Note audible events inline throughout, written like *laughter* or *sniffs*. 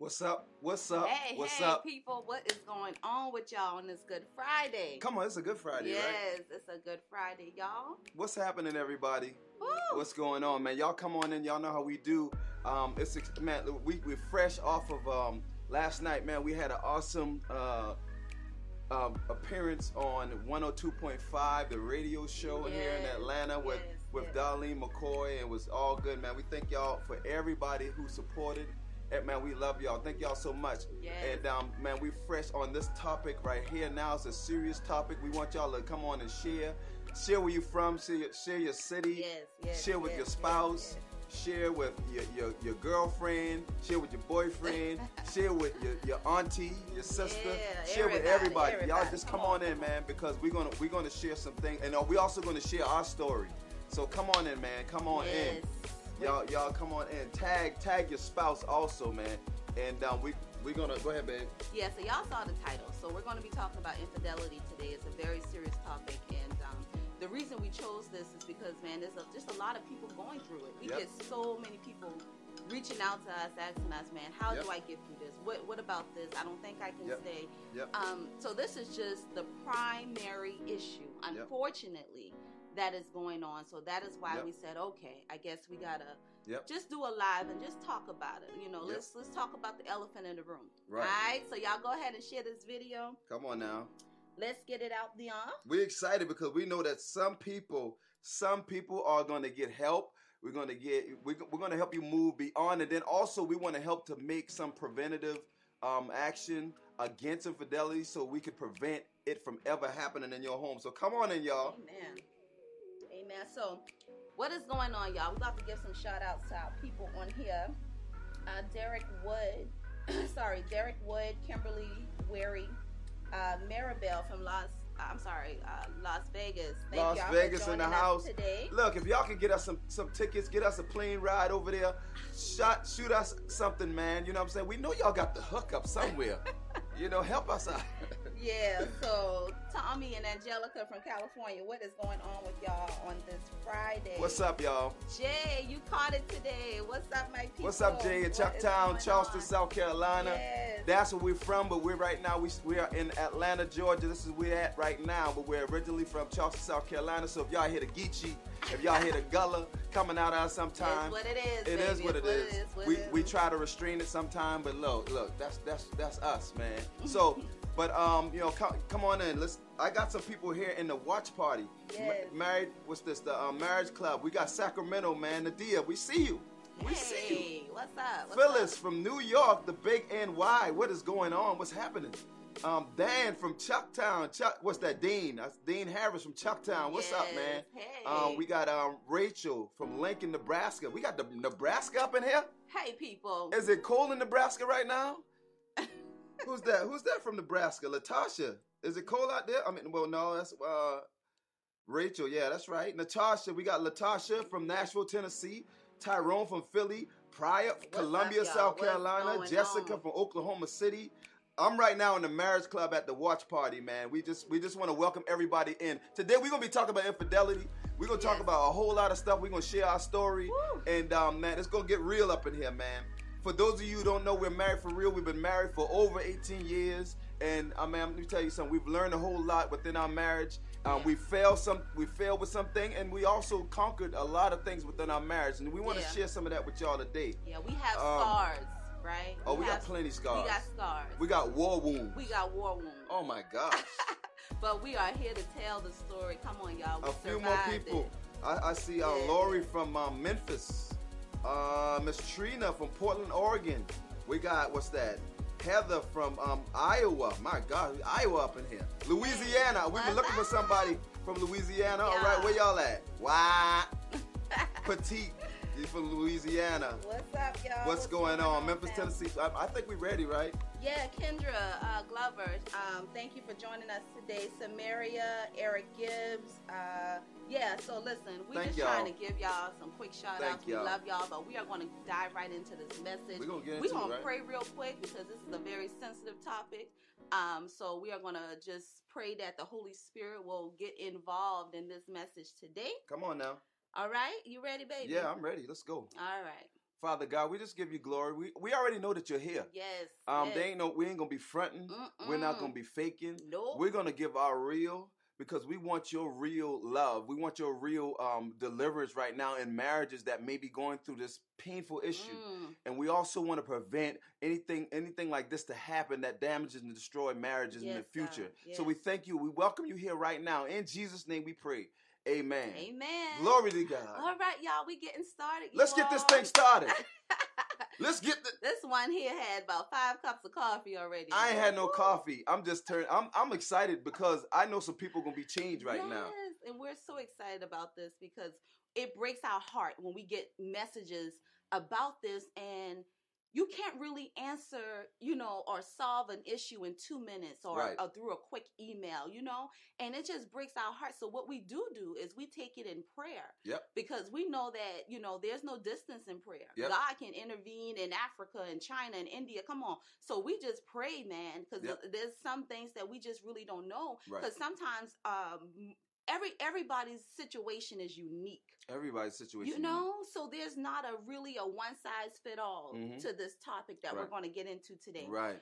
What's up? What's up? Hey, What's hey, up? people, what is going on with y'all on this Good Friday? Come on, it's a good Friday, yes, right? it's a Good Friday, y'all. What's happening, everybody? Woo! What's going on, man? Y'all come on in. Y'all know how we do. Um, it's man, we we're fresh off of um last night, man. We had an awesome uh um, appearance on 102.5, the radio show here in Atlanta with yes, with yes. Darlene McCoy. and It was all good, man. We thank y'all for everybody who supported. And man, we love y'all. Thank y'all so much. Yes. And um, man, we fresh on this topic right here now. It's a serious topic. We want y'all to come on and share. Share where you from. Share your, share your city. Yes, yes. share with your spouse. Share with your, your, your girlfriend. Share with your boyfriend. *laughs* share with your, your auntie, your sister. Yeah, share with everybody, everybody. Y'all just Come come on on, in, man, because we're gonna we're gonna share something, and uh, we also gonna share our story. So come on in, man. Come on in. Y'all, y'all come on in. Tag, tag your spouse also, man. And um, we we gonna go ahead, babe. Yeah, so y'all saw the title. So we're going to be talking about infidelity today. It's a very serious topic, and um, the reason we chose this is because, man, there's a, just a lot of people going through it. We Yep. get so many people reaching out to us, asking us, man, how Yep. do I get through this? What What about this? I don't think I can Yep. stay. Yep. Um, so this is just the primary issue. Unfortunately, that is going on. So that is why Yep. we said, okay, I guess we gotta Yep. just do a live and just talk about it. You know, Yep. let's let's talk about the elephant in the room. Right. All right. So y'all go ahead and share this video. Come on now. Let's get it out, Dion. We're excited because we know that some people, some people are going to get help. We're going to get, we're, we're going to help you move beyond, and then also we want to help to make some preventative um, action against infidelity, so we can prevent it from ever happening in your home. So come on in, y'all. Amen. Amen. So, what is going on, y'all? We're about to give some shout outs to our people on here. Uh, Derek Wood, *coughs* sorry, Derek Wood, Kimberly Wary, uh, Maribel from Las, I'm sorry, uh, Las Vegas. Thank Las y'all Vegas for in the house. today. Look, if y'all can get us some some tickets, get us a plane ride over there, shot shoot us something, man. You know what I'm saying? We know y'all got the hookup somewhere. *laughs* you know, help us out. Yeah, so Tommy and Angelica from California, what is going on with y'all on this Friday? What's up, y'all? Jay, you caught it today. What's up, my people? What's up, Jay? In Chucktown, Charleston, on? South Carolina. Yes. That's where we're from, but we're right now. We we are in Atlanta, Georgia. This is where we're at right now, but we're originally from Charleston, South Carolina. So if y'all hear the Geechee, if y'all hear the Gullah coming out of us sometime, It's what it is. it is what it what We it we try to restrain it sometime, but look, look, that's that's that's us, man. So, *laughs* but um, you know, come, come on in. Let's. I got some people here in the watch party. Ma- Yes. married. What's this? The um, marriage club. We got Sacramento, man. Nadia, we see you. We see you. What's up? What's Phyllis up? from New York, the big NY. What is going on? What's happening? Um, Dan from Chucktown. Chuck, what's that? Dean. That's Dean Harris from Chucktown. What's up, man? Yes, Hey. Um, we got um Rachel from Lincoln, Nebraska. We got the Nebraska up in here. hey, people. Is it cold in Nebraska right now? Who's that? Who's that from Nebraska? Latasha. Is it cold out there? I mean, well, no, that's uh Rachel. Yeah, that's right. Natasha. We got Latasha from Nashville, Tennessee. Tyrone from Philly. Pryor, Columbia, up. South Carolina. Jessica on? from Oklahoma City. I'm right now in the marriage club at the watch party, man. We just we just want to welcome everybody in. Today we're gonna be talking about infidelity. We're gonna talk about a whole lot of stuff. We're gonna share our story, Woo. and um, man, it's gonna get real up in here, man. For those of you who don't know, we're married for real. We've been married for over 18 years, and I mean, let me tell you something. We've learned a whole lot within our marriage. Um. We failed some, we failed with something, and we also conquered a lot of things within our marriage. And we want to Yeah. share some of that with y'all today. Yeah, we have Um, scars, right? Oh, we got have- plenty scars. We got scars. We got war wounds. We got war wounds. Oh my gosh. *laughs* but we are here to tell the story. Come on, y'all. We a few more survived people. it. I, I see uh, Yeah. Lori from um, Memphis. Uh, Miss Trina from Portland, Oregon. We got what's that? Heather from um, Iowa. My God, Iowa up in here. Louisiana. We've been looking for somebody from Louisiana. All Yeah. right, where y'all at? Why? *laughs* Petite. You from Louisiana. What's up, y'all? What's, going, on? Memphis, fam? Tennessee. I, I think we're ready, right? Yeah, Kendra uh, Glover. Um, thank you for joining us today. Samaria, Eric Gibbs. Uh, yeah, so listen, we're Thank just y'all. trying to give y'all some quick shout Thank outs. We y'all. love y'all, but we are going to dive right into this message. We're gonna get We're going to pray real quick because this is a very sensitive topic. Um, so we are going to just pray that the Holy Spirit will get involved in this message today. Come on now. All right, you ready, baby? Yeah, I'm ready. Let's go. All right. Father God, we just give you glory. We we already know that you're here. Yes. Um, yes. they ain't no, we ain't gonna be fronting. We're not gonna be faking. Nope. We're gonna give our real because we want your real love. We want your real um deliverance right now in marriages that may be going through this painful issue. Mm. And we also want to prevent anything anything like this to happen that damages and destroy marriages in the future. Yes. So we thank you. We welcome you here right now. In Jesus' name we pray. Amen. Amen. Glory to God. All right, y'all, we getting started. Let's get this thing started. *laughs* Let's get the this one here had about five cups of coffee already. I ain't had no Woo. coffee. I'm just turned. I'm I'm excited because I know some people gonna be changed right now. Yes, and we're so excited about this because it breaks our heart when we get messages about this and you can't really answer, you know, or solve an issue in two minutes or, Right. or through a quick email, you know, and it just breaks our heart. So what we do do is we take it in prayer. Yep. Because we know that, you know, there's no distance in prayer. Yep. God can intervene in Africa and China and India. Come on. So we just pray, man, because Yep. there's some things that we just really don't know. Right. Because sometimes um, every everybody's situation is unique. Everybody's situation. You know, so there's not a really a one size fit all Mhm. to this topic that we're going to get into today. Right.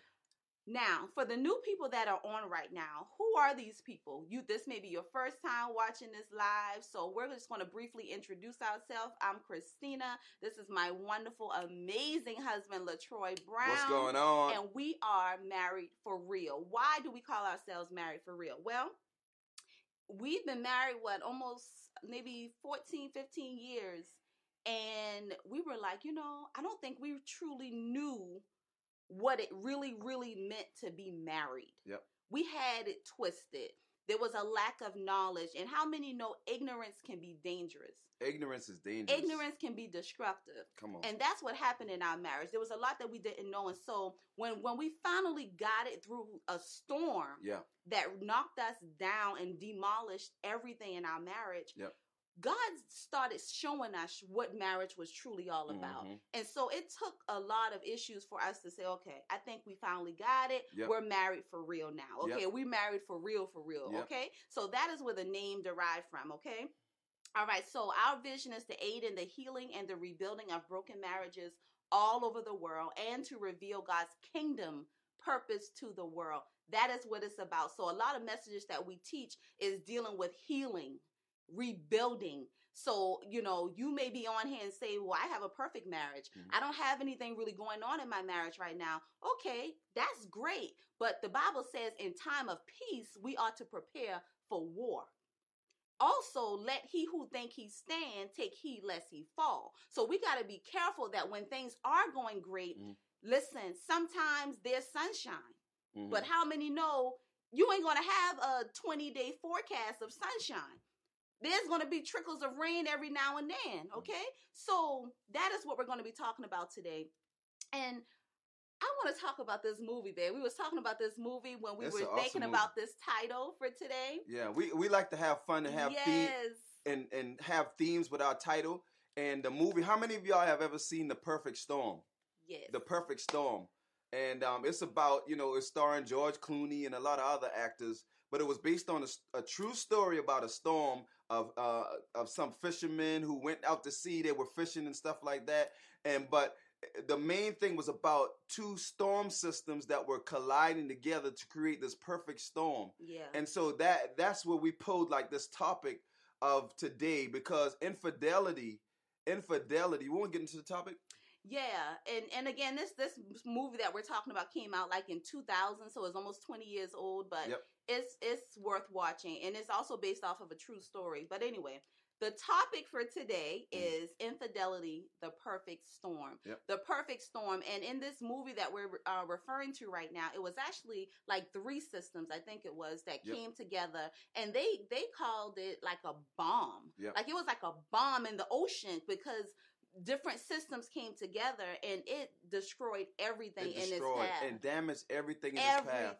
Now, for the new people that are on right now, who are these people? You this may be your first time watching this live, so we're just going to briefly introduce ourselves. I'm Christina. This is my wonderful, amazing husband, Latroy Brown. What's going on? And we are married for real. Why do we call ourselves married for real? Well, we've been married, what, almost maybe 14, 15 years. And we were like, you know, I don't think we truly knew what it really, really meant to be married. Yep. We had it twisted. There was a lack of knowledge. And how many know ignorance can be dangerous? Ignorance is dangerous. Ignorance can be destructive Come on. and that's what happened in our marriage there was a lot that we didn't know and so when when we finally got it through a storm yeah. that knocked us down and demolished everything in our marriage Yep. God started showing us what marriage was truly all about Mhm. and so it took a lot of issues for us to say okay i think we finally got it Yep. we're married for real now Yep. okay we married for real for real Yep. okay so that is where the name derived from okay all right, so our vision is to aid in the healing and the rebuilding of broken marriages all over the world and to reveal God's kingdom purpose to the world. That is what it's about. So a lot of messages that we teach is dealing with healing, rebuilding. So, you know, you may be on here and say, Well, I have a perfect marriage. Mhm. I don't have anything really going on in my marriage right now. Okay, that's great. But the Bible says in time of peace, we ought to prepare for war also let he who think he stand take heed lest he fall so we got to be careful that when things are going great Mhm. listen sometimes there's sunshine Mhm. but how many know you ain't going to have a 20 day forecast of sunshine there's going to be trickles of rain every now and then okay so that is what we're going to be talking about today and I want to talk about this movie, babe. We was talking about this movie when we It's were an awesome thinking about this title for today. yeah. We we like to have fun and have theme yes. and and have themes with our title and the movie. How many of y'all have ever seen The Perfect Storm? Yes. The Perfect Storm. And um, it's about, you know, it's starring George Clooney and a lot of other actors, but it was based on a true story about a storm of uh, of some fishermen who went out to sea. They were fishing and stuff like that. And but the main thing was about two storm systems that were colliding together to create this perfect storm. yeah. And so that that's where we pulled like this topic of today because infidelity, infidelity. We won't get into the topic. Yeah. And and again, this this movie that we're talking about came out like in 2000, so it's almost 20 years old, but Yep. it's it's worth watching and it's also based off of a true story. But anyway, the topic for today Mm. is infidelity, the perfect storm. Yep. The perfect storm. And in this movie that we're uh, referring to right now, it was actually like three systems, I think it was, that Yep. came together, and they they called it like a bomb. Yep. Like it was like a bomb in the ocean because different systems came together and it destroyed everything It in its path. and damaged everything in its path.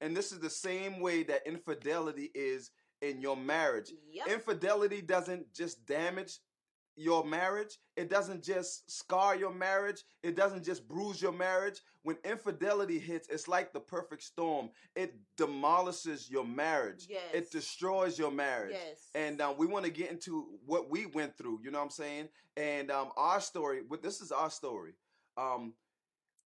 And this is the same way that infidelity is in your marriage. Yep. Infidelity doesn't just damage your marriage. It doesn't just scar your marriage. It doesn't just bruise your marriage. When infidelity hits, it's like the perfect storm. It demolishes your marriage. Yes. It destroys your marriage. Yes. And um, we want to get into what we went through. You know what I'm saying? And um, our story. But this is our story. Um,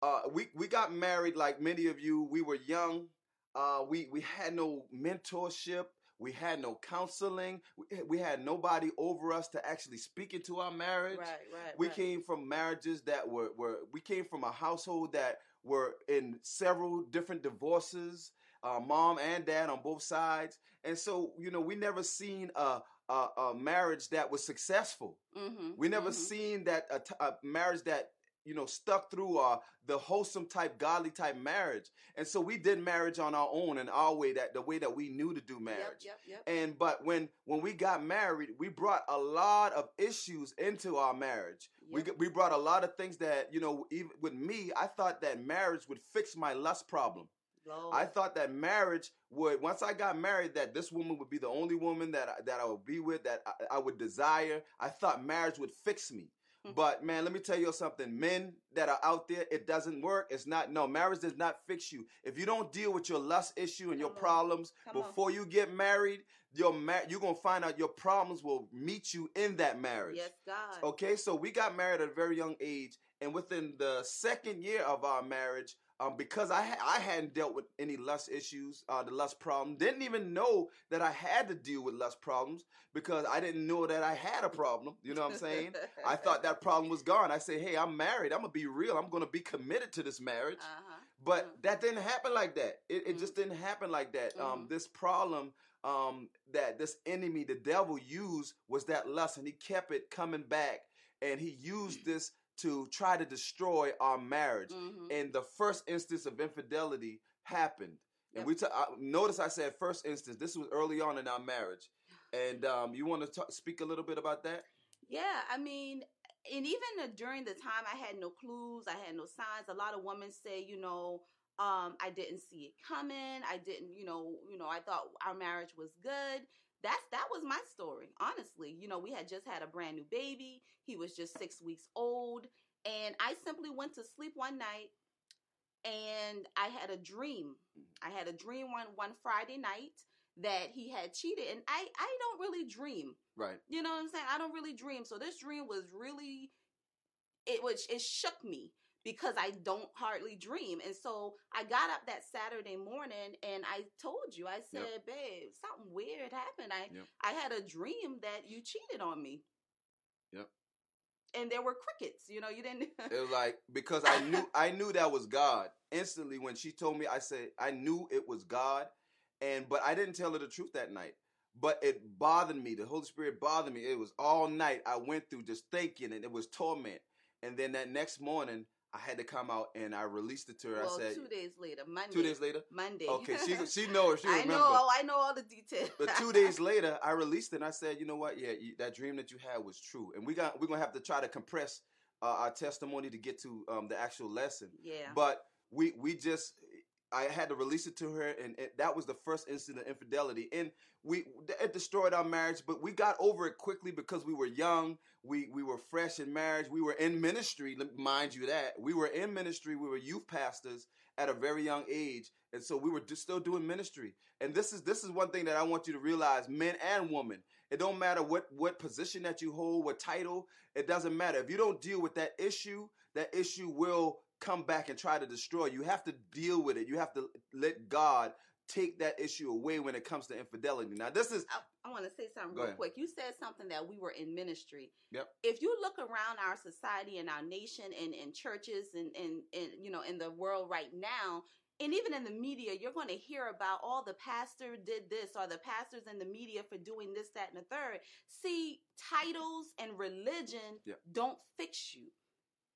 uh, we we got married like many of you. We were young. Uh, we we had no mentorship. We had no counseling. We, we had nobody over us to actually speak into our marriage. Right, right. We right. came from marriages that were, were we came from a household that were in several different divorces, uh, mom and dad on both sides, and so you know we never seen a a, a marriage that was successful. Mhm, We never mhm. seen that a, t- a marriage that you know stuck through uh, the wholesome type, godly type marriage, and so we did marriage on our own and our way that the way that we knew to do marriage. Yep, yep, yep. And but when when we got married, we brought a lot of issues into our marriage. We we brought a lot of things that you know. Even with me, I thought that marriage would fix my lust problem. Lord. I thought that marriage would once I got married that this woman would be the only woman that I, that I would be with that I, I would desire. I thought marriage would fix me. Mhm. But man, let me tell you something. Men that are out there, it doesn't work. It's not no marriage does not fix you. If you don't deal with your lust issue and your on. problems Come on. before you get married, your mar- you're gonna find out your problems will meet you in that marriage. Yes, God. Okay, so we got married at a very young age, and within the second year of our marriage, um, because I ha- I hadn't dealt with any lust issues, uh, the lust problem, didn't even know that I had to deal with lust problems because I didn't know that I had a problem. You know what I'm saying? I thought that problem was gone. I say, hey, I'm married. I'm gonna be real. I'm gonna be committed to this marriage. Uh-huh. But Mhm. that didn't happen like that. It, it Mhm. just didn't happen like that. Um, Mhm. this problem um, that this enemy, the devil, used was that lust, and he kept it coming back, and he used this to try to destroy our marriage. Mhm. And the first instance of infidelity happened. And Yep. we ta- I, notice I said first instance. This was early on in our marriage. And *sighs* um, you want to speak a little bit about that? Yeah, I mean, and even uh, during the time I had no clues, I had no signs. A lot of women say, you know, um, I didn't see it coming. I didn't, you know, you know, I thought our marriage was good. That's that was my story, honestly. You know, we had just had a brand new baby. He was just six weeks old, and I simply went to sleep one night, and I had a dream. Mm. I had a dream one one Friday night that he had cheated, and I I don't really dream. Right. You know what I'm saying? I don't really dream. So this dream was really it was it shook me because I don't hardly dream. And so I got up that Saturday morning and I told you, I said, babe, something weird happened. I Yep. I had a dream that you cheated on me. Yep. And there were crickets, you know, you didn't *laughs* It was like because I knew *laughs* I knew that was God. Instantly when she told me, I said I knew it was God, and but I didn't tell her the truth that night. But it bothered me. The Holy Spirit bothered me. It was all night I went through just thinking, and it was torment. And then that next morning, I had to come out and I released it to her. well, I said, two days later, Monday. two days later. Monday. Okay, she *laughs* she knows. She I remember. know, I know all the details. But two *laughs* days later, I released it. and I said, you know what? Yeah, you, that dream that you had was true, and we got we're gonna have to try to compress uh, our testimony to get to um, the actual lesson. yeah. But we we just I had to release it to her, and that was the first incident of infidelity, and we it destroyed our marriage. But we got over it quickly because we were young. We we were fresh in marriage. We were in ministry, mind you that we were in ministry. We were youth pastors at a very young age, and so we were just still doing ministry. And this is this is one thing that I want you to realize, men and women. It don't matter what what position that you hold, what title. It doesn't matter if you don't deal with that issue. That issue will come back and try to destroy you. Have to deal with it. You have to let God take that issue away when it comes to infidelity. Now, this is I, I want to say something real quick. You said something that we were in ministry. Yep. If you look around our society and our nation and in churches and, and, and you know in the world right now, and even in the media, you're going to hear about all the pastor did this or the pastors in the media for doing this, that, and the third. See, titles and religion Yep. don't fix you.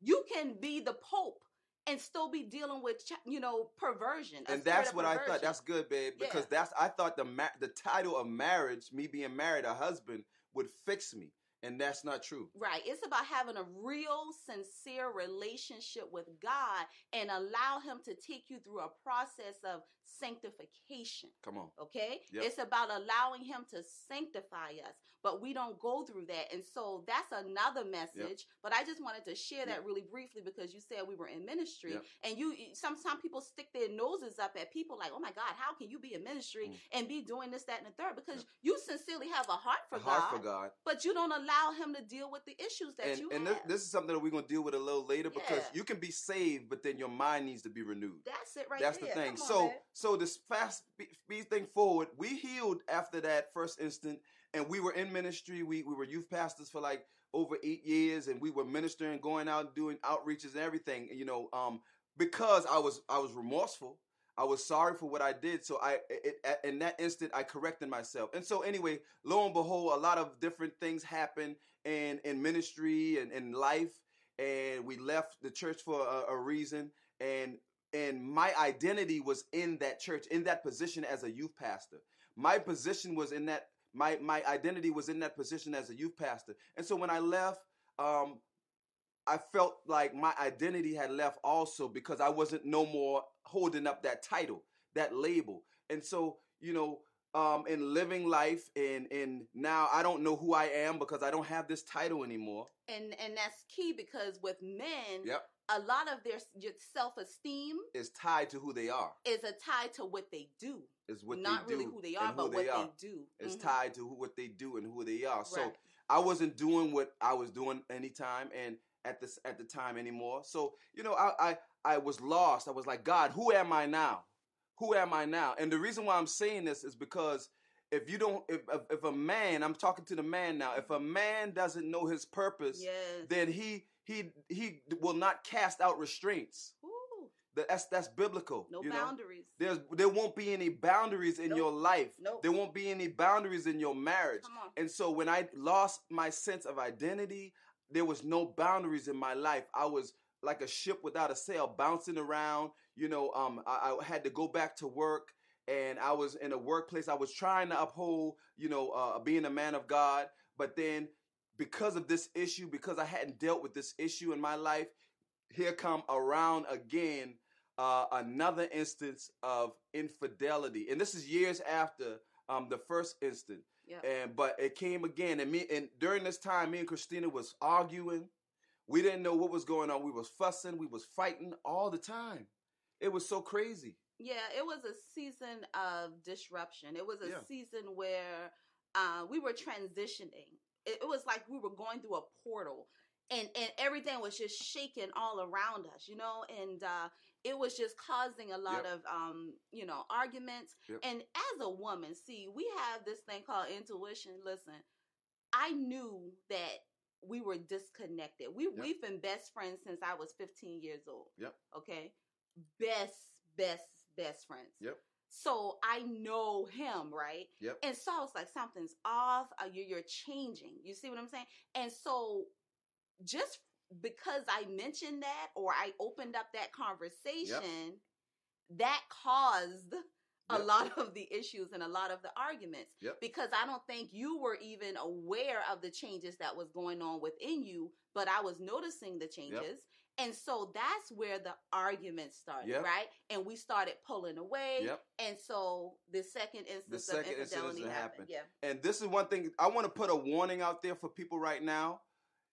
You can be the pope and still be dealing with ch- you know perversion. and that's what I thought. That's good, babe, Yeah. because that's I thought the ma- the title of marriage, me being married, a husband, would fix me. and that's not true. Right. It's about having a real, sincere relationship with God and allow Him to take you through a process of sanctification. Come on. Okay? Yep. It's about allowing Him to sanctify us, but we don't go through that. And so that's another message. But I just wanted to share that Yep. really briefly because you said we were in ministry. Yep. And you, some, some people stick their noses up at people like, oh my God, how can you be in ministry Mm. and be doing this, that, and the third? Because you sincerely have a heart for A God heart for God. but you don't allow him to deal with the issues that and you and have. this, this is something that we're going to deal with a little later because you can be saved, but then your mind needs to be renewed. That's it right That's there. the thing. On, so man. So this fast speed thing forward, we healed after that first instant, and we were in ministry. We we were youth pastors for like over eight years, and we were ministering, going out doing outreaches and everything. You know, um, because I was I was remorseful. I was sorry for what I did, so I it, it, in that instant I corrected myself. And so anyway, lo and behold, a lot of different things happened in in ministry and in life, and we left the church for a, a reason. And and my identity was in that church, in that position as a youth pastor. My position was in that. My my identity was in that position as a youth pastor. And so when I left, um, I felt like my identity had left also because I wasn't no more holding up that title, that label. And so, you know, um, in living life and and now I don't know who I am because I don't have this title anymore. and and that's key because with men, Yep. A lot of their self esteem is tied to who they are. is a tie to what they do, Is what not they do really who they are, and but who what they are. they do. It's Mhm. tied to who, what they do and who they are. So Right. I wasn't doing what I was doing anytime and at this at the time anymore. So you know, I I I was lost. I was like, God, who am I now? Who am I now? And the reason why I'm saying this is because if you don't, if if, if a man, I'm talking to the man now. If a man doesn't know his purpose, Yes. then he he he will not cast out restraints. Ooh, That's that's biblical. no you know? boundaries. There's there won't be any boundaries in Nope. your life. Nope. There won't be any boundaries in your marriage. Come on. And so when I lost my sense of identity, there was no boundaries in my life. I was like a ship without a sail, bouncing around. You know, um, I, I had to go back to work, and I was in a workplace. I was trying to uphold, you know, uh, being a man of God, but then because of this issue, because I hadn't dealt with this issue in my life, here come around again uh, another instance of infidelity, and this is years after um, the first instance. Yeah. And but it came again, and me and during this time, me and Christina was arguing. We didn't know what was going on. We was fussing. We was fighting all the time. It was so crazy. Yeah, it was a season of disruption. It was a Yeah. season where uh, we were transitioning. It, it was like we were going through a portal, and and everything was just shaking all around us, you know. And uh, it was just causing a lot Yep. of um, you know arguments. Yep. And as a woman, see, we have this thing called intuition. Listen, I knew that we were disconnected. We Yep. we've been best friends since I was 15 years old. Yep. Okay. Best, best, best friends. Yep. So I know him, right? Yep. And so I was like, something's off. Uh, you're, you're changing. You see what I'm saying? And so just because I mentioned that or I opened up that conversation, that caused a lot of the issues and a lot of the arguments Yep. because I don't think you were even aware of the changes that was going on within you, but I was noticing the changes. And so that's where the argument started, Yep. right? And we started pulling away. Yep. And so the second instance second of instance infidelity happened. happened. Yeah. And this is one thing I want to put a warning out there for people right now.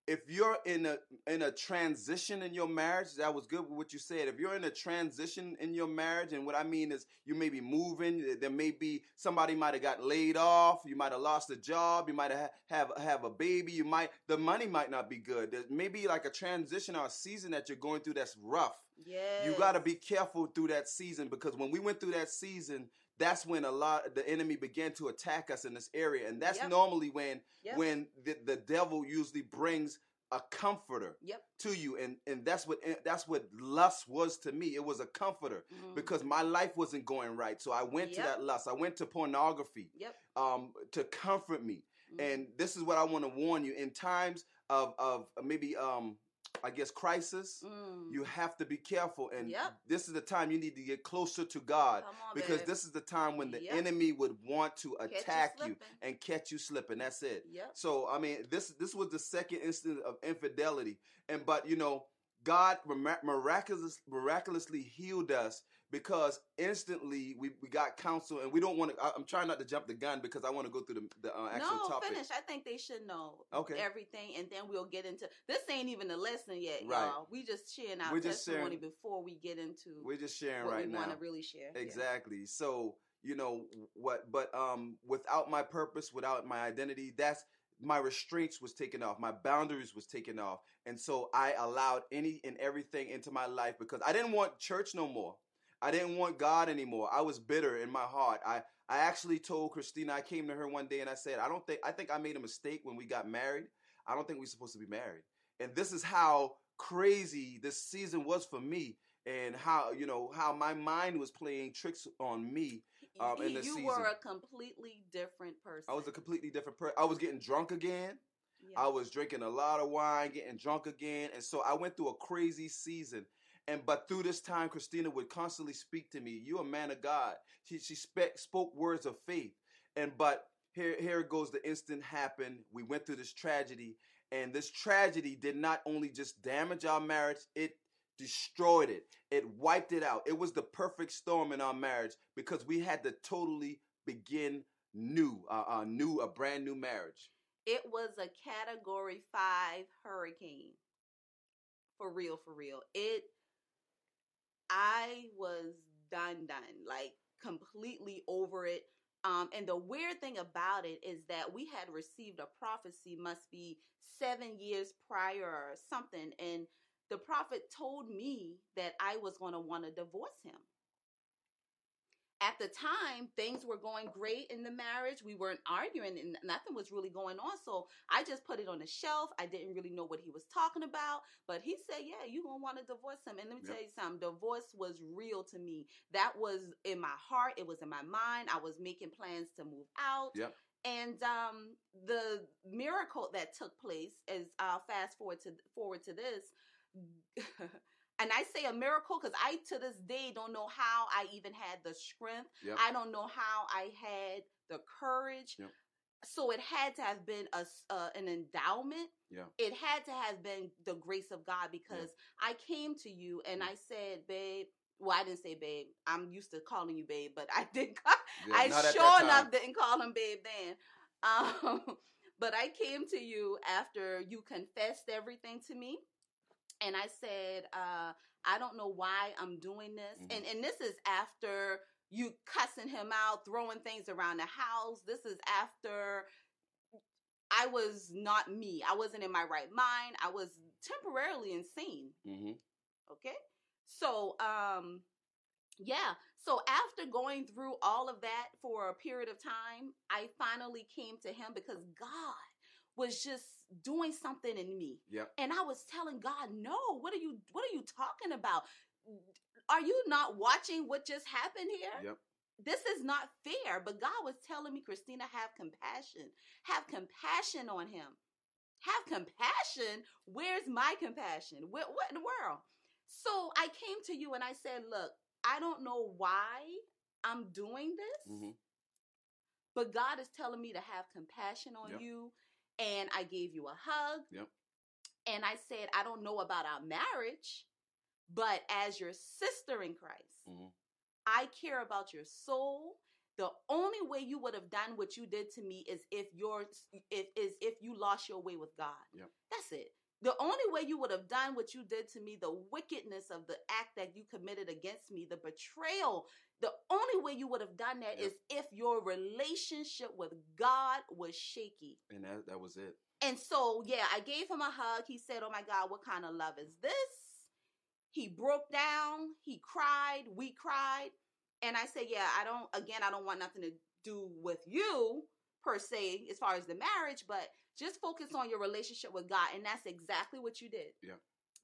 If you're in a in a transition in your marriage, that was good with what you said. If you're in a transition in your marriage, and what I mean is you may be moving, there may be somebody might have got laid off, you might have lost a job, you might have have have a baby, you might the money might not be good. There may be like a transition or a season that you're going through that's rough. Yes. You got to be careful through that season because when we went through that season, that's when a lot the enemy began to attack us in this area, and that's Yep. normally when Yep. when the, the devil usually brings a comforter Yep. to you, and and that's what that's what lust was to me. It was a comforter Mhm. because my life wasn't going right, so I went to that lust. I went to pornography Yep. um, to comfort me. Mhm. And this is what I want to warn you in times of of maybe um I guess crisis, Mm. you have to be careful. And Yep. this is the time you need to get closer to God on, because babe. this is the time when the Yep. enemy would want to Catch you attack you slipping. and catch you slipping. That's it. Yep. So I mean, this this was the second instance of infidelity, and but you know, God mira- miraculous, miraculously healed us because instantly we, we got counsel, and we don't want to. I'm trying not to jump the gun because I want to go through the, the uh, actual no, topic. finish. I think they should know Okay. everything, and then we'll get into this. Ain't even a lesson yet, Right. y'all. We just sharing our We're just testimony sharing- before we get into We're just sharing what right we want to really share. Yeah. Exactly. So, you know what but um without my purpose, without my identity, that's my restraints was taken off, my boundaries was taken off. And so I allowed any and everything into my life because I didn't want church no more. I didn't want God anymore. I was bitter in my heart. I I actually told Christina, I came to her one day and I said, I don't think I think I made a mistake when we got married. I don't think we're supposed to be married. And this is how crazy this season was for me and how you know how my mind was playing tricks on me um, in the you were a completely different person. I was a completely different person. I was getting drunk again. Yeah. I was drinking a lot of wine, getting drunk again, and so I went through a crazy season. And but through this time, Christina would constantly speak to me. You're a man of God. She she spe- spoke words of faith. And but here here goes the instant happened. We went through this tragedy, and this tragedy did not only just damage our marriage, it destroyed it. It wiped it out. It was the perfect storm in our marriage because we had to totally begin new, uh, uh, new, a brand new marriage. It was a category five hurricane. For real, for real. It I was done done. Like completely over it. Um, and the weird thing about it is that we had received a prophecy must be seven years prior or something, and the prophet told me that I was going to want to divorce him. At the time, things were going great in the marriage. We weren't arguing, and nothing was really going on. So I just put it on the shelf. I didn't really know what he was talking about, but he said, "Yeah, you gonna want to divorce him." And let me Yep. tell you something: divorce was real to me. That was in my heart. It was in my mind. I was making plans to move out. Yep. And um, the miracle that took place, is I'll fast forward to forward to this, *laughs* and I say a miracle because I to this day don't know how I even had the strength. Yep. I don't know how I had the courage. Yep. So it had to have been a uh, an endowment. Yeah. It had to have been the grace of God because I came to you and I said, "Babe." Well, I didn't say babe. I'm used to calling you babe, but I *laughs* didn't. Call, Yeah, I not at that sure enough didn't call him babe then. *laughs* Um, but I came to you after you confessed everything to me, and I said, uh, I don't know why I'm doing this, Mhm. and and this is after you cussing him out, throwing things around the house. This is after I was not me. I wasn't in my right mind. I was temporarily insane. hmm Okay. So, um, yeah. So after going through all of that for a period of time, I finally came to him because God was just doing something in me. Yep. And I was telling God, "No, what are you what are you talking about? Are you not watching what just happened here? Yep. This is not fair." But God was telling me, "Christina, have compassion. Have compassion on him. Have compassion. Where's my compassion? What what in the world?" So I came to you and I said, Look, I don't know why I'm doing this, hmm but God is telling me to have compassion on Yep. you. And I gave you a hug. Yep. And I said, I don't know about our marriage, but as your sister in Christ, hmm I care about your soul. The only way you would have done what you did to me is if your if is if you lost your way with God. Yep. That's it. The only way you would have done what you did to me, the wickedness of the act that you committed against me, the betrayal, the only way you would have done that is if your relationship with God was shaky. And that that was it. And so, yeah, I gave him a hug. He said, Oh my God, what kind of love is this? He broke down. He cried. We cried. And I said, Yeah, I don't, again, I don't want nothing to do with you per se, as far as the marriage, but just focus on your relationship with God. And that's exactly what you did. Yeah.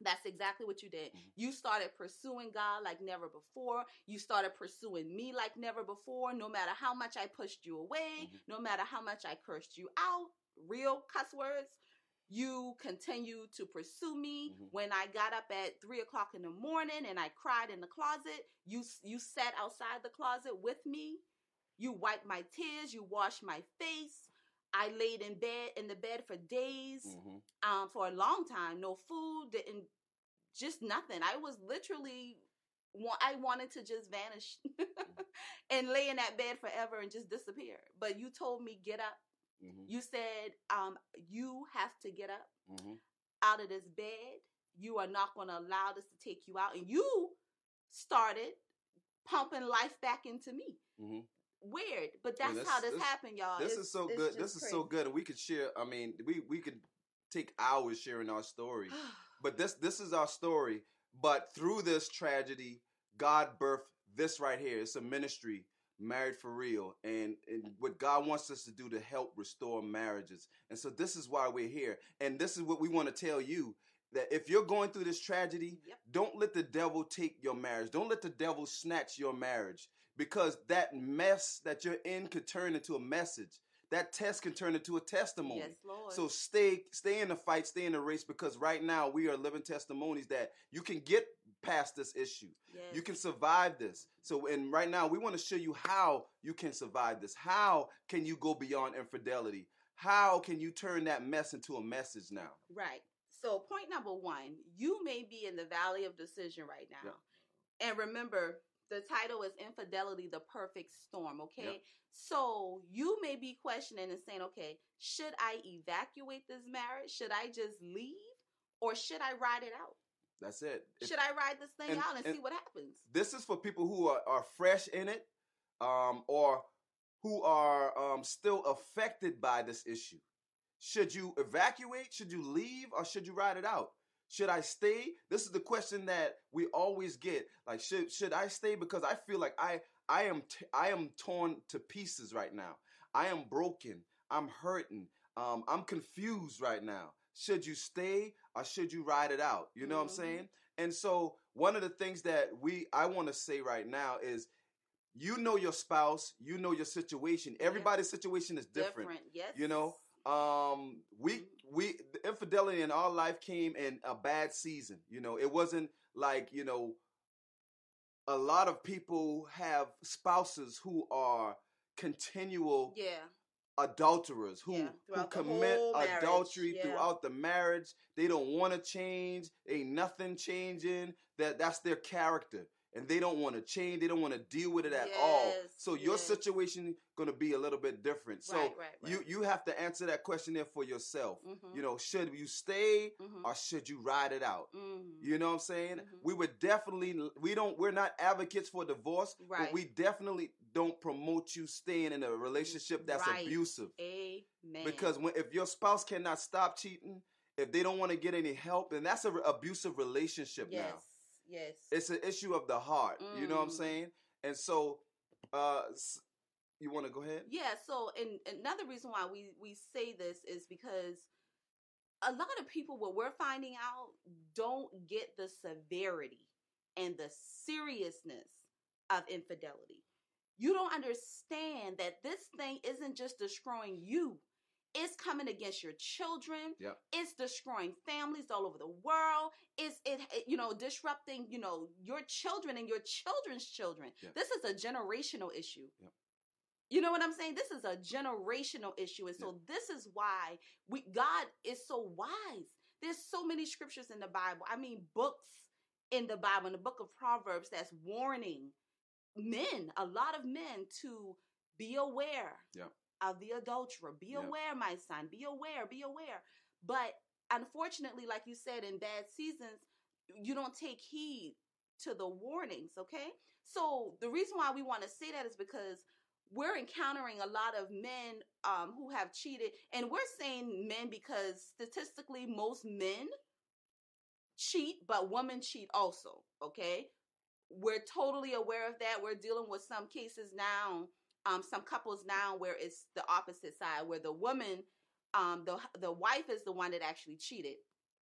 That's exactly what you did. Mhm. You started pursuing God like never before. You started pursuing me like never before. No matter how much I pushed you away, Mhm. no matter how much I cursed you out, real cuss words, You continued to pursue me Mhm. when I got up at three o'clock in the morning and I cried in the closet. You you sat outside the closet with me. You wiped my tears. You washed my face. I laid in bed in the bed for days, Mhm. um, for a long time. No food, didn't just nothing. I was literally I wanted to just vanish *laughs* and lay in that bed forever and just disappear. But you told me get up. Mhm. You said um, you have to get up Mhm. out of this bed. You are not going to allow this to take you out. And you started pumping life back into me. Mhm. Weird, but that's this- how this, this- happened, y'all. This It's- is so good. This is so good, and we could share. I mean, we we could take hours sharing our story. *sighs* But this this is our story. But through this tragedy, God birthed this right here. It's a ministry, married for real, and and what God wants us to do to help restore marriages. And so this is why we're here. And this is what we want to tell you that if you're going through this tragedy, Yep. don't let the devil take your marriage. Don't let the devil snatch your marriage because that mess that you're in could turn into a message. That test can turn into a testimony. Yes, Lord. So stay stay in the fight, stay in the race because right now we are living testimonies that you can get past this issue. yes. You can survive this. So and right now we want to show you how you can survive this. How can you go beyond infidelity? How can you turn that mess into a message now? Right. So, point number one, you may be in the valley of decision right now. And remember, the title is Infidelity, the Perfect Storm, okay? Yep. So, you may be questioning and saying, okay, should I evacuate this marriage? Should I just leave? Or should I ride it out? That's it. Should I ride this thing and- out and, and- see what happens? this is for people who are, are fresh in it um, or who are um, still affected by this issue. Should you evacuate? Should you leave? Or should you ride it out? Should I stay? This is the question that we always get. Like, should should I stay? Because I feel like I I am t- I am torn to pieces right now. I am broken. I'm hurting. Um, I'm confused right now. Should you stay or should you ride it out? You know what I'm Mhm. saying? And so one of the things that we I want to say right now is you know your spouse, you know your situation. Everybody's situation is different. Yes. You know, um we Mhm. we the infidelity in our life came in a bad season. You know, it wasn't like, you know, a lot of people have spouses who are continual Yeah. adulterers who, Yeah, who commit adultery yeah. throughout the marriage. They don't want to change. Ain't nothing changing. That that's their character. And they don't want to change. They don't want to deal with it at all. So your yes. situation gonna be a little bit different. So right, right, right. you you have to answer that question there for yourself. Mhm. You know, should you stay Mhm. or should you ride it out? Mhm. You know what I'm saying? Mhm. We would definitely we don't we're not advocates for divorce, but we definitely don't promote you staying in a relationship that's abusive. Amen. Because when if your spouse cannot stop cheating, if they don't want to get any help, then that's an abusive relationship yes, now. Yes. It's an issue of the heart. You know what I'm Mm. saying? And so, uh, you want to go ahead? Yeah, so and another reason why we we say this is because a lot of people what we're finding out don't get the severity and the seriousness of infidelity. You don't understand that this thing isn't just destroying you. It's coming against your children. Yep. It's destroying families all over the world. It's it, it, you know disrupting you know your children and your children's children. Yep. This is a generational issue. Yep. You know what I'm saying? This is a generational issue. And so this is why we God is so wise. There's so many scriptures in the Bible. I mean books in the Bible, in the book of Proverbs that's warning men, a lot of men to be aware Yep. Of the adulterer. Be Yep. aware, my son. Be aware, be aware. But unfortunately, like you said, in bad seasons, you don't take heed to the warnings, okay? So the reason why we want to say that is because we're encountering a lot of men um, who have cheated, and we're saying men because statistically, most men cheat, but women cheat also. Okay, we're totally aware of that. We're dealing with some cases now, um, some couples now where it's the opposite side, where the woman, um, the the wife is the one that actually cheated.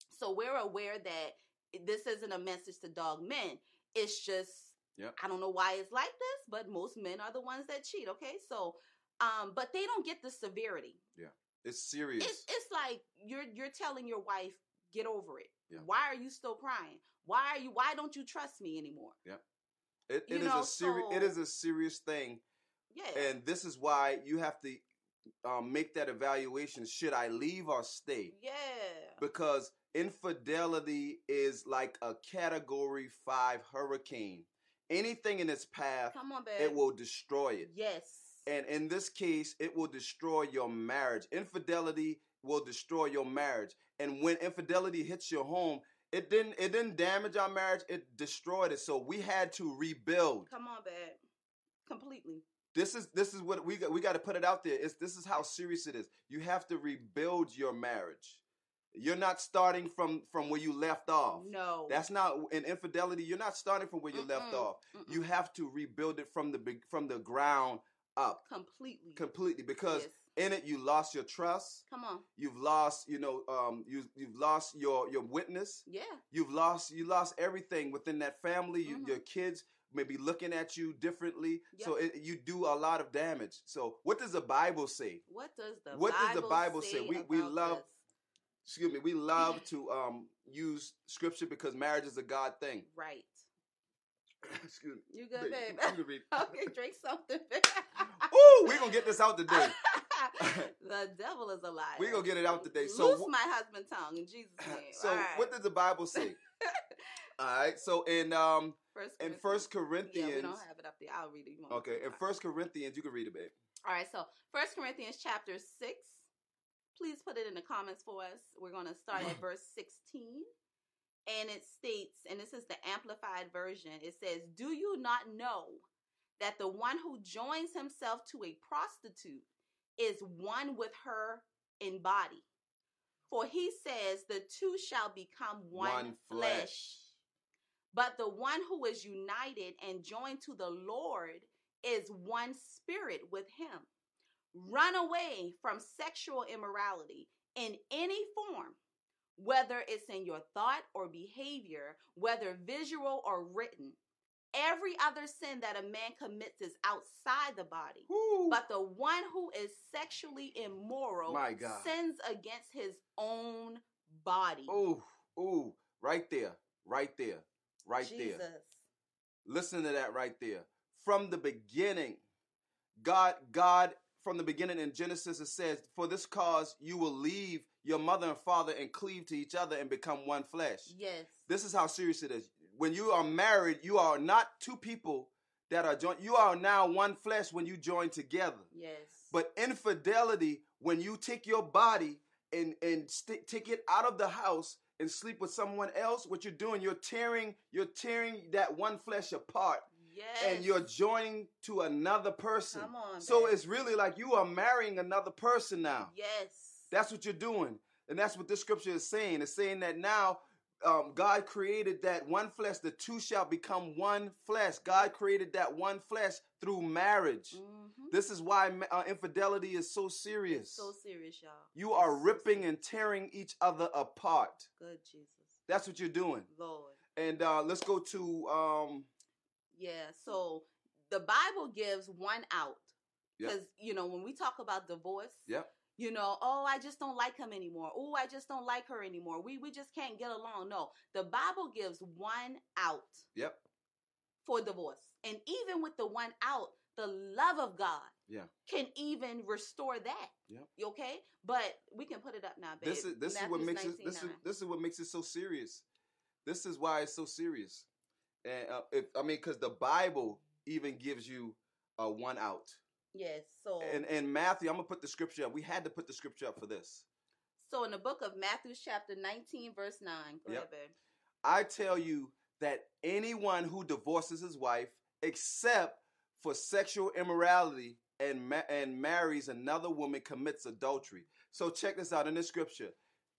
So we're aware that this isn't a message to dog men. It's just Yep. I don't know why it's like this, but most men are the ones that cheat. Okay, so um, but they don't get the severity. Yeah. It's serious. It's it's like you're you're telling your wife, get over it. Yeah. Why are you still crying? Why are you why don't you trust me anymore? It, it is know, a serious. It so- is a serious thing, Yeah. and this is why you have to um, make that evaluation. Should I leave or stay? yeah. Because infidelity is like a Category Five hurricane. Anything in its path, Come on, babe. it will destroy it. Yes. And in this case, it will destroy your marriage. Infidelity will destroy your marriage. And when infidelity hits your home, it didn't it didn't damage our marriage, it destroyed it. So we had to rebuild. Come on, babe. Completely. This is this is what we got we got to put it out there. It's this is how serious it is. You have to rebuild your marriage. You're not starting from from where you left off. No. That's not in infidelity. You're not starting from where you left Mm-mm. off. Mm-mm. You have to rebuild it from the big from the ground up completely. completely because Yes. in it you lost your trust Come on. you've lost you know um you you've lost your your witness Yeah. you've lost you lost everything within that family you, Mhm. your kids may be looking at you differently Yep. so it, you do a lot of damage so what does the bible say What does the What Bible does the Bible say? We- we love- this? excuse me we love *clears throat* to um use scripture because marriage is a god thing Right. *coughs* excuse me You good, Babe, babe? you can read. *laughs* okay, drink something. Ooh, we're gonna get this out *laughs* today *laughs* the devil is a liar. we gonna get it out today so Loose my husband's tongue in Jesus' name. so right. what does the bible say all right so in um First in Corinthians. First Yeah, Corinthians. we don't have it up there. I'll read it. Okay, in First Corinthians, you can read it, babe. All right, so First Corinthians chapter six. Please put it in the comments for us. We're going to start at *laughs* verse sixteen, and it states, and this is the amplified version. It says, "Do you not know that the one who joins himself to a prostitute is one with her in body? For he says, the two shall become one, One flesh." flesh. But the one who is united and joined to the Lord is one spirit with him. Run away from sexual immorality in any form, whether it's in your thought or behavior, whether visual or written. Every other sin that a man commits is outside the body. Woo. But the one who is sexually immoral sins against his own body. Ooh, ooh, right there, right there, right Jesus. there. Listen to that right there. From the beginning, God, God, from the beginning in Genesis, it says, For this cause you will leave your mother and father and cleave to each other and become one flesh. Yes. This is how serious it is. When you are married, you are not two people that are joined. You are now one flesh when you join together. Yes. But infidelity, when you take your body and and stick, take it out of the house and sleep with someone else, what you're doing, you're tearing you're tearing that one flesh apart, yes. and you're joining to another person. Come on. So babe. it's really like you are marrying another person now. yes. That's what you're doing, and that's what this scripture is saying. It's saying that now. Um, God created that one flesh, the two shall become one flesh. God created that one flesh through marriage. Mhm. This is why uh, infidelity is so serious. So serious, y'all. you are It's so ripping and tearing each other apart. Good Jesus, That's what you're doing. Lord. And uh, let's go to um, Yeah. So the Bible gives one out Yep. because you know when we talk about divorce. Yep. You know, oh, I just don't like him anymore. Oh, I just don't like her anymore. We we just can't get along. No, the Bible gives one out yep, for divorce, and even with the one out, the love of God Yeah. can even restore that. Yep. You Okay, but we can put it up now, babe. this is this is what Matthews makes it this is this is what makes it so serious. This is why it's so serious. And uh, if I mean, because the Bible even gives you a one out. Yes. So And and Matthew, I'm gonna put the scripture up. We had to put the scripture up for this. so in the book of Matthew chapter 19 verse 9. Go Yep. ahead, babe. I tell you that anyone who divorces his wife, except for sexual immorality, and ma- and marries another woman, commits adultery. So check this out in the scripture.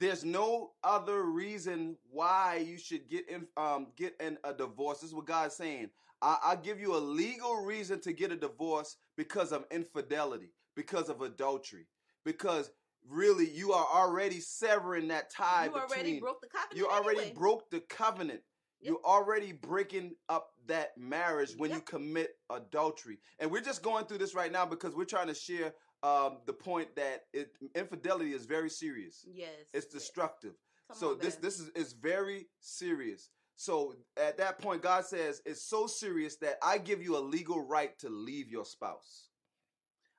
There's no other reason why you should get in um get in a divorce. This is what God's saying. I, I give you a legal reason to get a divorce because of infidelity, because of adultery, because really you are already severing that tie between You already broke the covenant. you already anyway. broke the covenant. Yep. You're already breaking up that marriage when you commit adultery. And we're just going through this right now because we're trying to share um, the point that it, infidelity is very serious. Yes. It's destructive. Come so on, this this is is very serious. So at that point, God says it's so serious that I give you a legal right to leave your spouse.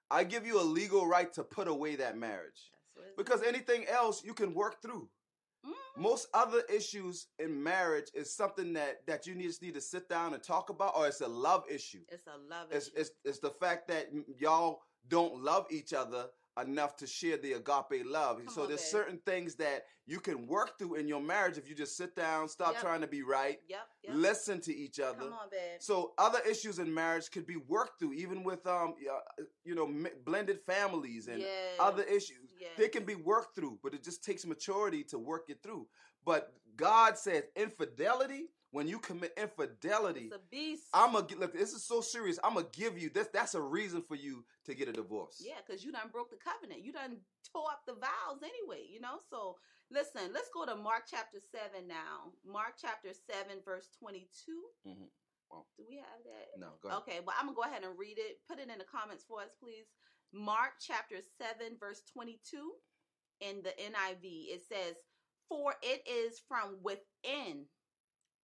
I give you a legal right to put away that marriage That's what it because anything else you can work through. Mhm. Most other issues in marriage is something that that you just need to sit down and talk about, or it's a love issue. it's a love It's issue. it's, it's the fact that y'all don't love each other enough to share the agape love. Come so there's babe. certain things that you can work through in your marriage if you just sit down, stop Yep. trying to be right, yep. Yep. listen to each other. Come on, babe. So other issues in marriage could be worked through, even with um, uh, you know, blended families and yes. other issues. Yes. They can be worked through, but it just takes maturity to work it through. But God says infidelity. When you commit infidelity, It's a beast. I'm gonna look. This is so serious. I'm gonna give you this. That's a reason for you to get a divorce. Yeah, because you done broke the covenant. You done tore up the vows anyway, you know? So listen, let's go to Mark chapter 7 now. Mark chapter 7, verse 22. Mhm. Wow. Do we have that? No, go ahead. Okay, well, I'm going to go ahead and read it. Put it in the comments for us, please. Mark chapter 7, verse 22 in the NIV. It says, For it is from within,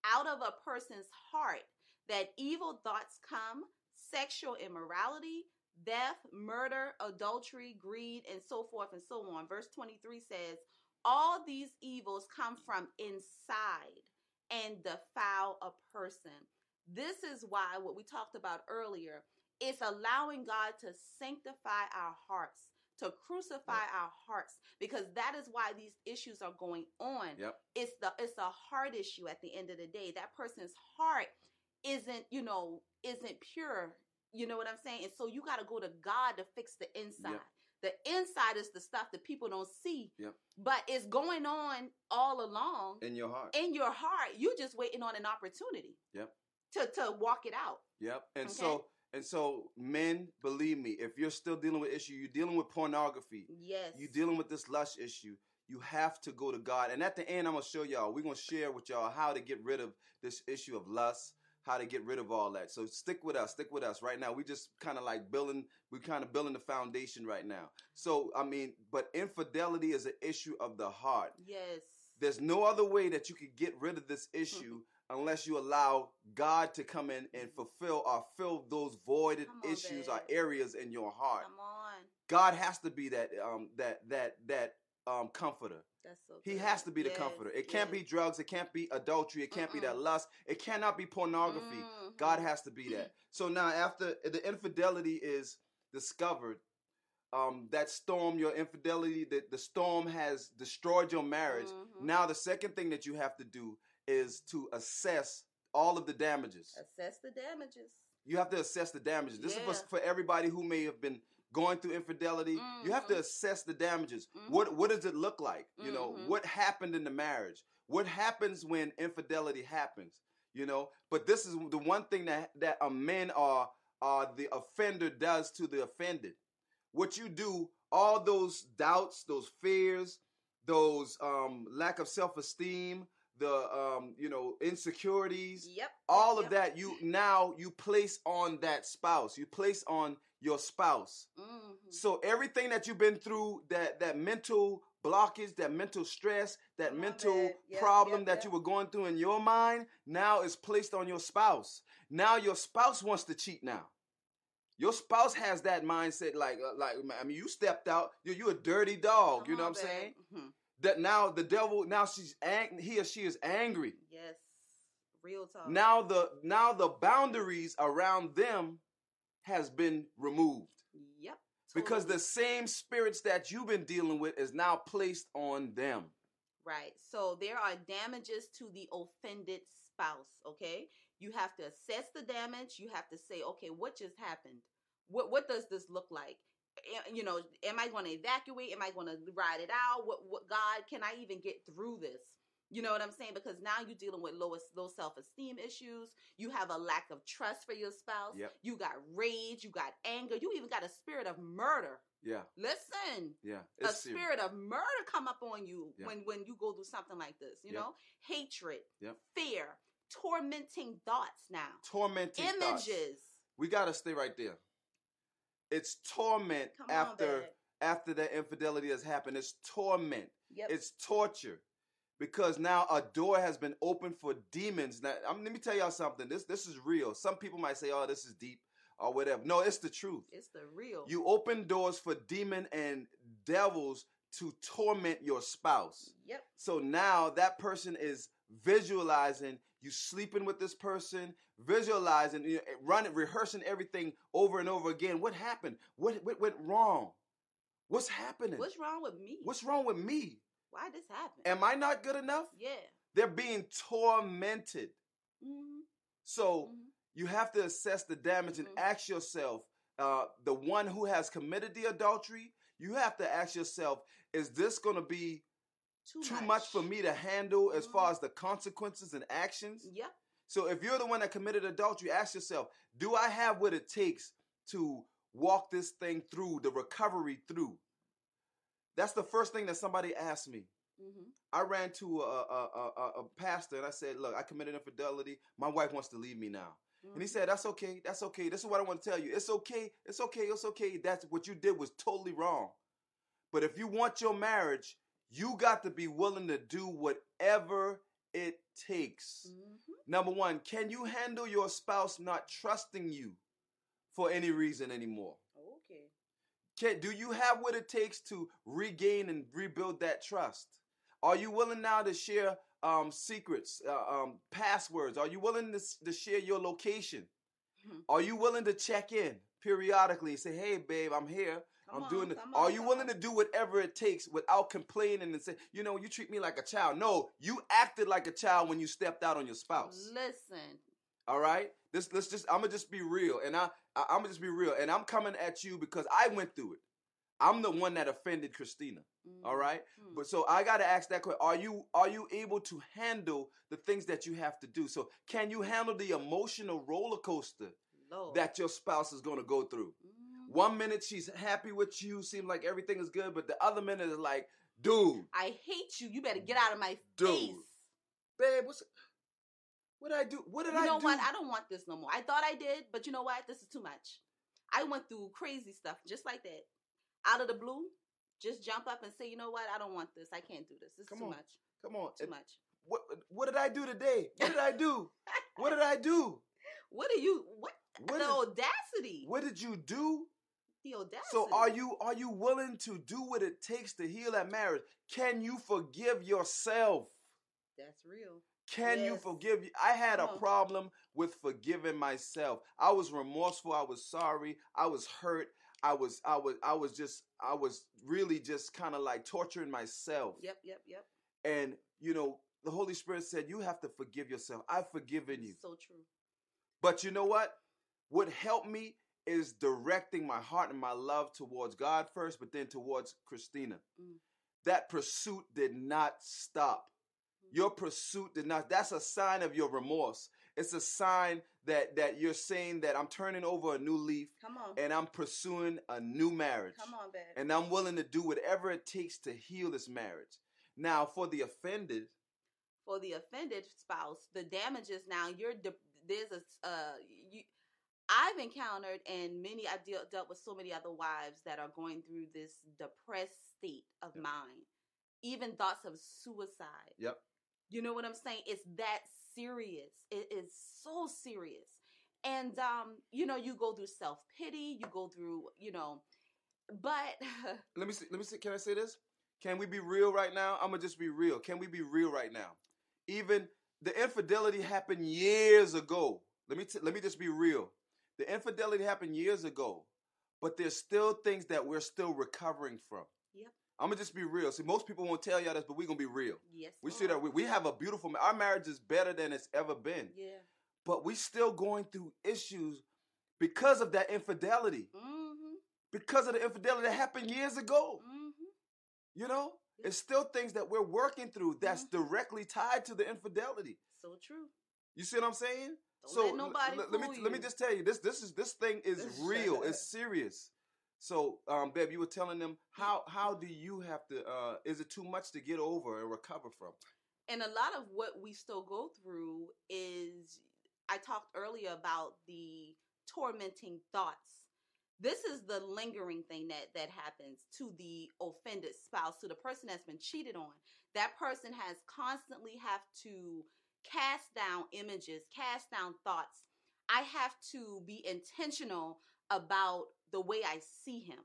out of a person's heart, that evil thoughts come sexual immorality, death, murder, adultery, greed, and so forth and so on. Verse 23 says, All these evils come from inside and defile a person. This is why what we talked about earlier is allowing God to sanctify our hearts, to crucify our hearts, because that is why these issues are going on. Yep. It's the it's a heart issue at the end of the day. That person's heart isn't, you know, isn't pure. You know what I'm saying? And so you got to go to God to fix the inside. The inside is the stuff that people don't see, Yep. but it's going on all along In your heart. in your heart. you're just waiting on an opportunity. Yep. To to walk it out. Yep. And Okay. so and so men, believe me, if you're still dealing with issue, you're dealing with pornography, Yes. you're dealing with this lust issue, you have to go to God. And at the end, I'm gonna show y'all, we're gonna share with y'all how to get rid of this issue of lust, how to get rid of all that. So stick with us, stick with us. Right now, we just kind of like building, we're kind of building the foundation right now. So I mean, but infidelity is an issue of the heart. Yes. There's no other way that you could get rid of this issue *laughs* unless you allow God to come in and fulfill or fill those voided on, issues or areas in your heart. Come on. God has to be that um that that that um comforter. That's so He has to be the Yes, comforter. It can't be drugs, it can't be adultery, it can't be that lust, it cannot be pornography. Mhm. God has to be that. *clears throat* So now after the infidelity is discovered, um, that storm, your infidelity, the, the storm has destroyed your marriage. Mhm. Now the second thing that you have to do is to assess all of the damages. Assess the damages. You have to assess the damages. This is Yeah. for, for everybody who may have been going through infidelity. You have to Mhm. assess the damages. Mhm. What what does it look like? You know, Mhm. what happened in the marriage? What happens when infidelity happens? You know, but this is the one thing that that a men are are the offender does to the offended. What you do, all those doubts, those fears, those um lack of self-esteem, the um, you know, insecurities, Yep. all yep, of that you now you place on that spouse you place on your spouse. Mhm. so everything that you've been through that that mental blockage that mental stress that Come on, mental. Yep, problem yep, that you were going through in your mind now is placed on your spouse now your spouse wants to cheat now your spouse has that mindset like like i mean you stepped out you you a dirty dog you know on, what i'm babe. saying Mhm. That now the devil now she's ang- he or she is angry Yes. Real talk. now the now the boundaries around them has been removed Yep. because the same spirits that you've been dealing with is now placed on them Right. So there are damages to the offended spouse, okay? You have to assess the damage. You have to say, okay, what just happened? What what does this look like? You know, am I going to evacuate? Am I going to ride it out? What what God, can I even get through this? You know what I'm saying? Because now you're dealing with low low self-esteem issues. You have a lack of trust for your spouse. Yep. You got rage, you got anger, you even got a spirit of murder. yeah Listen, yeah a it's serious. spirit of murder come up on you Yeah. when when you go through something like this you know hatred Yep. fear tormenting thoughts now tormenting thoughts. images we got to stay right there It's torment Come after babe. after that infidelity has happened. It's torment. Yep. It's torture because now a door has been opened for demons. Now, I'm, let me tell y'all something. This this is real. Some people might say, "Oh, this is deep" or whatever. No, it's the truth. it's the real. You open doors for demon and devils to torment your spouse. Yep. So now that person is visualizing you sleeping with this person, visualizing, you know, running, rehearsing everything over and over again. What happened? What, what went wrong? What's happening? What's wrong with me? What's wrong with me? Why this happen? Am I not good enough? yeah. They're being tormented. Mm-hmm. So Mhm. you have to assess the damage and Mhm. ask yourself, uh, the one who has committed the adultery, you have to ask yourself, is this going to be Too, too much for me to handle as far as the consequences and actions? Yep. So if you're the one that committed adultery, ask yourself, do I have what it takes to walk this thing through, the recovery through? That's the first thing that somebody asked me. Mm-hmm. I ran to a, a, a, a- pastor and I said, Look, I committed infidelity. My wife wants to leave me now. Mm-hmm. And he said, That's okay. That's okay. This is what I want to tell you. It's okay. It's okay. It's okay. That's what you did was totally wrong. But if you want your marriage, you got to be willing to do whatever it takes. Mm-hmm. Number one, can you handle your spouse not trusting you for any reason anymore? Okay. Can, do you have what it takes to regain and rebuild that trust? Are you willing now to share um, secrets, uh, um, passwords? Are you willing to, to share your location? Mhm. Are you willing to check in periodically and say, hey, babe, I'm here. Come I'm doing it. Are you willing to do whatever it takes without complaining and say, you know, you treat me like a child? No, you acted like a child when you stepped out on your spouse. Listen. All right. This let's just I'm gonna just be real, and I, I I'm gonna just be real, and I'm coming at you because I went through it. I'm the one that offended Christina. All right. Mhm. But so I gotta ask that question: Are you are you able to handle the things that you have to do? So can you handle the emotional roller coaster Lord. that your spouse is gonna go through? Mhm. One minute she's happy with you, seems like everything is good, but the other minute is like, dude, I hate you. You better get out of my Dude. face. babe, what's what did I do? What did You I do? You know what? I don't want this no more. I thought I did, but you know what? This is too much. I went through crazy stuff just like that. Out of the blue, just jump up and say, you know what? I don't want this. I can't do this. This is too on. much. Come on, Too it- much. what what did I do today? What did I do? what did I do? *laughs* What are you? What? What the did- audacity. What did you do? The audacity. So are you are you willing to do what it takes to heal that marriage? Can you forgive yourself? That's real. Can you Yes. forgive? I had a problem with forgiving myself. I was remorseful. I was sorry. I was hurt. I was I was I was just I was really just kind of like torturing myself. Yep. Yep. Yep. And you know, the Holy Spirit said you have to forgive yourself. I've forgiven you. So true. But you know what? What helped me is directing my heart and my love towards God first, but then towards Christina. Mm. That pursuit did not stop. Your pursuit did not. That's a sign of your remorse. It's a sign that that you're saying that I'm turning over a new leaf Come on. and I'm pursuing a new marriage. Come on, babe. And I'm willing to do whatever it takes to heal this marriage. Now, for the offended, for the offended spouse, the damages now you're de- there's a uh you I've encountered and many I've dealt dealt with so many other wives that are going through this depressed state of Yep. mind, even thoughts of suicide. Yep. You know what I'm saying? It's that serious. It is so serious. And um, you know, you go through self pity, you go through, you know, but *laughs* let me see, let me see. Can I say this? Can we be real right now? I'm gonna just be real. Can we be real right now? Even the infidelity happened years ago. Let me t- let me just be real. The infidelity happened years ago, but there's still things that we're still recovering from. Yep. I'm gonna just be real. See, most people won't tell y'all this, but we're gonna be real. yes, We see that we, we have a beautiful. Our marriage is better than it's ever been, Yeah. but we still going through issues because of that infidelity. Mm-hmm. Because of the infidelity that happened years ago. Mm-hmm. You know, Yeah. it's still things that we're working through that's directly tied to the infidelity. So true. You see what I'm saying? Don't so let nobody l- let me fool let me just tell you this this is this thing *laughs* is real. it's serious. So, um, Beb, you were telling them how how do you have to? Uh, is it too much to get over and recover from? and a lot of what we still go through is I talked earlier about the tormenting thoughts this is the lingering thing that that happens to the offended spouse to the person that's been cheated on that person has constantly have to cast down images cast down thoughts i have to be intentional about the way i see him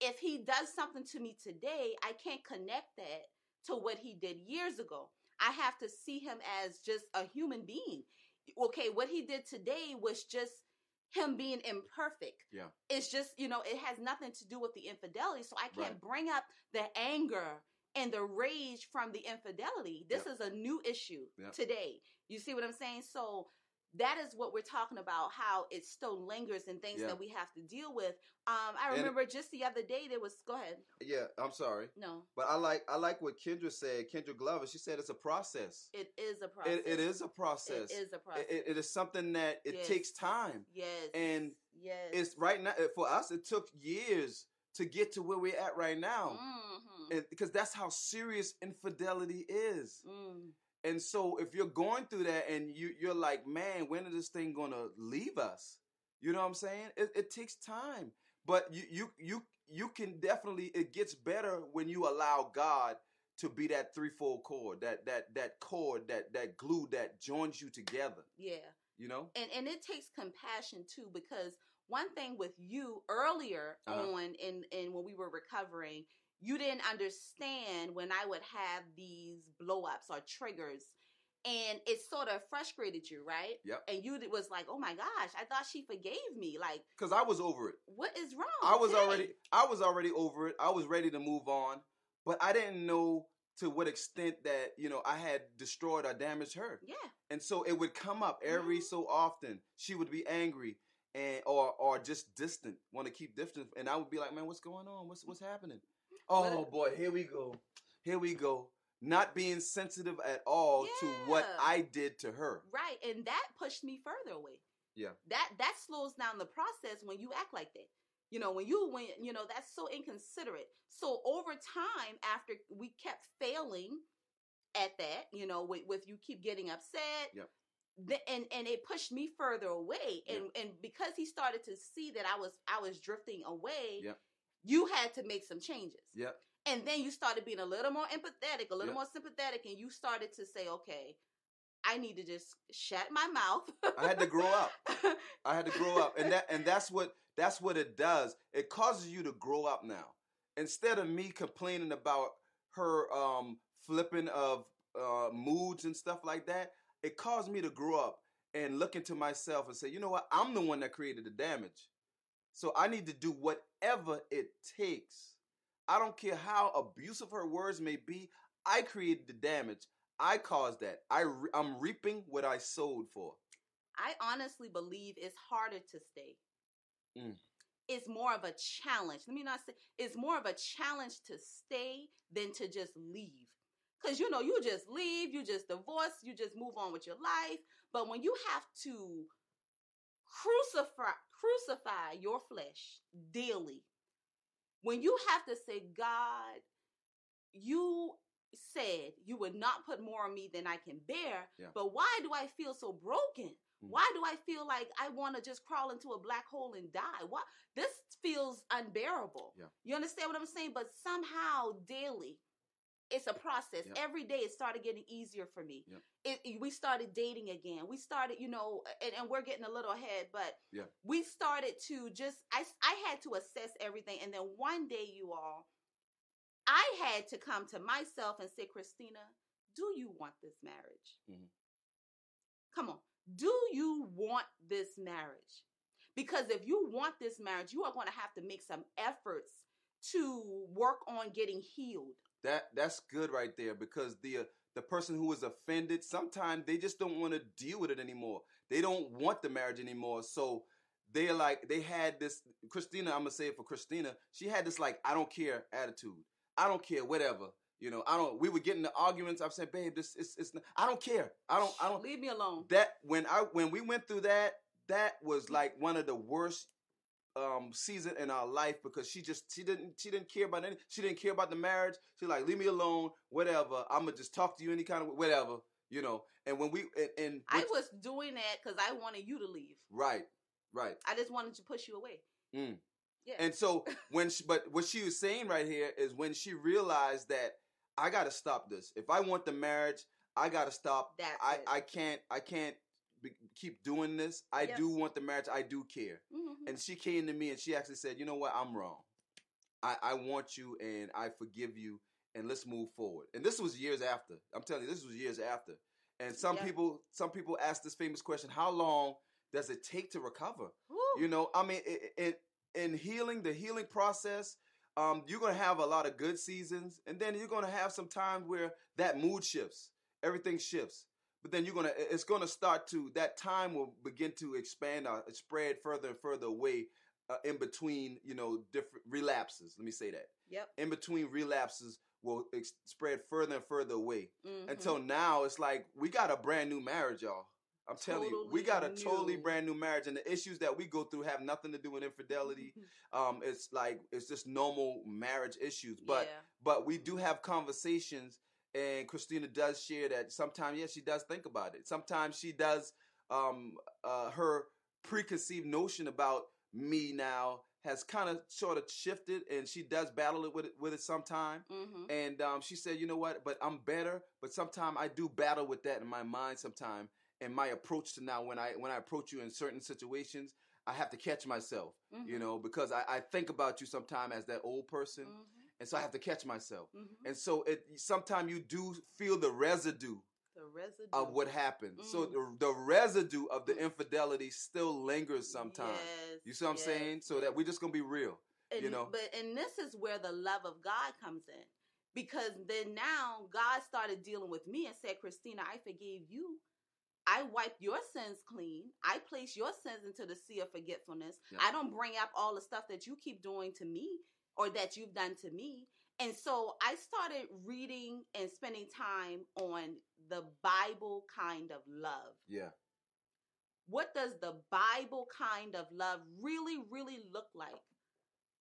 if he does something to me today i can't connect that to what he did years ago i have to see him as just a human being okay what he did today was just him being imperfect. Yeah. It's just, you know, it has nothing to do with the infidelity. So I can't Right. bring up the anger and the rage from the infidelity. This is a new issue Yeah. today. You see what I'm saying? So that is what we're talking about, how it still lingers and things Yeah. that we have to deal with. Um, I remember just the other day there was go ahead. Yeah, I'm sorry. No, But I like I like what Kendra said. Kendra Glover, she said it's a process. it is a process. It, it is a process. It is a process. It- it is something that it Yes. takes time. yes. and yes. It's right now for us. It took years to get to where we're at right now, Mhm. And because that's how serious infidelity is. Mm. And so, if you're going through that and you you're like, man, when is this thing gonna leave us? You know what I'm saying? It, it takes time, but you you you you can definitely. It gets better when you allow God to be that threefold cord, that that that cord, that that glue that joins you together. Yeah. You know? and and it takes compassion too because one thing with you earlier Uh-huh. on in in when we were recovering you didn't understand when i would have these blowups or triggers and it sort of frustrated you right Yep. and you was like oh my gosh i thought she forgave me like Because I was over it. what is wrong I was today? already I was already over it. I was ready to move on, but I didn't know to what extent that you know I had destroyed or damaged her. yeah And so it would come up every Mhm. so often. She would be angry and or or just distant, want to keep distant, and I would be like, "Man, what's going on? What's what's happening?" Oh boy, here we go. Here we go. Not being sensitive at all to what I did to her. right and that pushed me further away Yeah. that that slows down the process when you act like that you know when you when you know that's so inconsiderate so over time after we kept failing at that you know with, with you keep getting upset Yep. the, and and it pushed me further away and and because he started to see that i was i was drifting away Yep. You had to make some changes Yep. and then you started being a little more empathetic a little Yep. more sympathetic and you started to say okay i need to just shut my mouth I had to grow up. *laughs* I had to grow up, and that and that's what that's what it does. It causes you to grow up now. Instead of me complaining about her um, flipping of uh, moods and stuff like that, it caused me to grow up and look into myself and say, you know what? I'm the one that created the damage, so I need to do whatever it takes. I don't care how abusive her words may be. I created the damage. I caused that. I re- I'm reaping what I sowed for. I honestly believe it's harder to stay. Mm. It's more of a challenge. Let me not say it's more of a challenge to stay than to just leave. Cause you know, you just leave, you just divorce, you just move on with your life. But when you have to crucify crucify your flesh daily, when you have to say, God, you said you would not put more on me than I can bear, Yeah. but why do I feel so broken? Mm. Why do I feel like I want to just crawl into a black hole and die? Why this feels unbearable. Yeah. You understand what I'm saying? But somehow daily, it's a process. Yeah. Every day it started getting easier for me. Yeah. It, it- we started dating again. We started, you know, and, and we're getting a little ahead, but we started to just I I had to assess everything and then one day you all I had to come to myself and say, Christina, do you want this marriage? Mhm. Come on. Do you want this marriage? Because if you want this marriage, you are going to have to make some efforts to work on getting healed. That that's good right there because the uh, the person who is offended sometimes they just don't want to deal with it anymore. They don't want the marriage anymore. So they're like they had this Christina. I'm gonna say it for Christina. She had this like I don't care attitude. I don't care whatever. You know I don't. We were getting the arguments. I've said, babe, this it's it's. Not, I don't care. I don't. I don't. Leave me alone. That when I when we went through that, that was like one of the worst um season in our life because she just she didn't she didn't care about any she didn't care about the marriage. She like leave me alone, whatever. I'm gonna just talk to you any kind of whatever, you know. And when we and, and I was doing that because I wanted you to leave. right, right, I just wanted to push you away. Mm. Yeah. And so *laughs* when she, but what she was saying right here is when she realized that I got to stop this. If I want the marriage, I got to stop. That I it. I can't I can't be, keep doing this. I Yep. do want the marriage. I do care. Mhm. And she came to me and she actually said, "You know what? I'm wrong. I I want you and I forgive you and let's move forward." And this was years after. I'm telling you, this was years after. And some Yep. people some people ask this famous question: How long does it take to recover? Woo. You know, I mean, in in healing, the healing process, um, you're gonna have a lot of good seasons, and then you're gonna have some times where that mood shifts, everything shifts. But then you're gonna, it's gonna start to that time will begin to expand, uh, spread further and further away, uh, in between, you know, different relapses. Let me say that. Yep. In between relapses will ex- spread further and further away Mhm. until now it's like we got a brand new marriage, y'all. I'm telling you, we got a totally brand new marriage, and the issues that we go through have nothing to do with infidelity. *laughs* Um, it's like it's just normal marriage issues, but yeah. but we do have conversations, and Christina does share that sometimes. Yes, she does think about it. Sometimes she does. Um, uh, her preconceived notion about me now has kind of sort of shifted, and she does battle it with it with it sometime. Mhm. And um, she said, you know what? But I'm better. But sometimes I do battle with that in my mind. Sometime, and my approach to now when I when I approach you in certain situations, I have to catch myself. You Mhm. know, because I, I think about you sometime as that old person, Mhm. And so I have to catch myself. Mhm. And so it sometimes you do feel the residue The residue of what happened. So Mm. the, the residue of the infidelity still lingers sometimes. Yes, You see what I'm saying? So that we're just gonna be real. and, you know? But and this is where the love of God comes in. Because then now God started dealing with me and said, Christina, I forgave you. I wiped your sins clean. I place your sins into the sea of forgetfulness. Yeah. I don't bring up all the stuff that you keep doing to me or that you've done to me. And so I started reading and spending time on the Bible kind of love Yeah. what does the Bible kind of love really, really look like?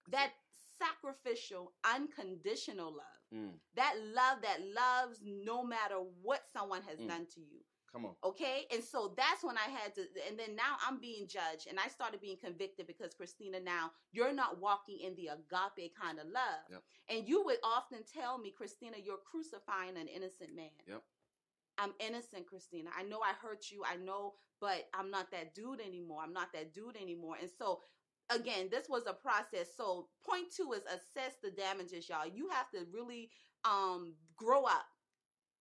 That sacrificial, unconditional love. Mm, That love that loves no matter what someone has Mm. done to you. Come on. Okay. And so that's when I had to, and then now I'm being judged and I started being convicted because Christina, now you're not walking in the agape kind of love. Yep. And you would often tell me, Christina, you're crucifying an innocent man. Yep. I'm innocent, Christina. I know I hurt you. I know, but I'm not that dude anymore. I'm not that dude anymore. And so, again, this was a process. So, point two is assess the damages, y'all. You have to really um grow up.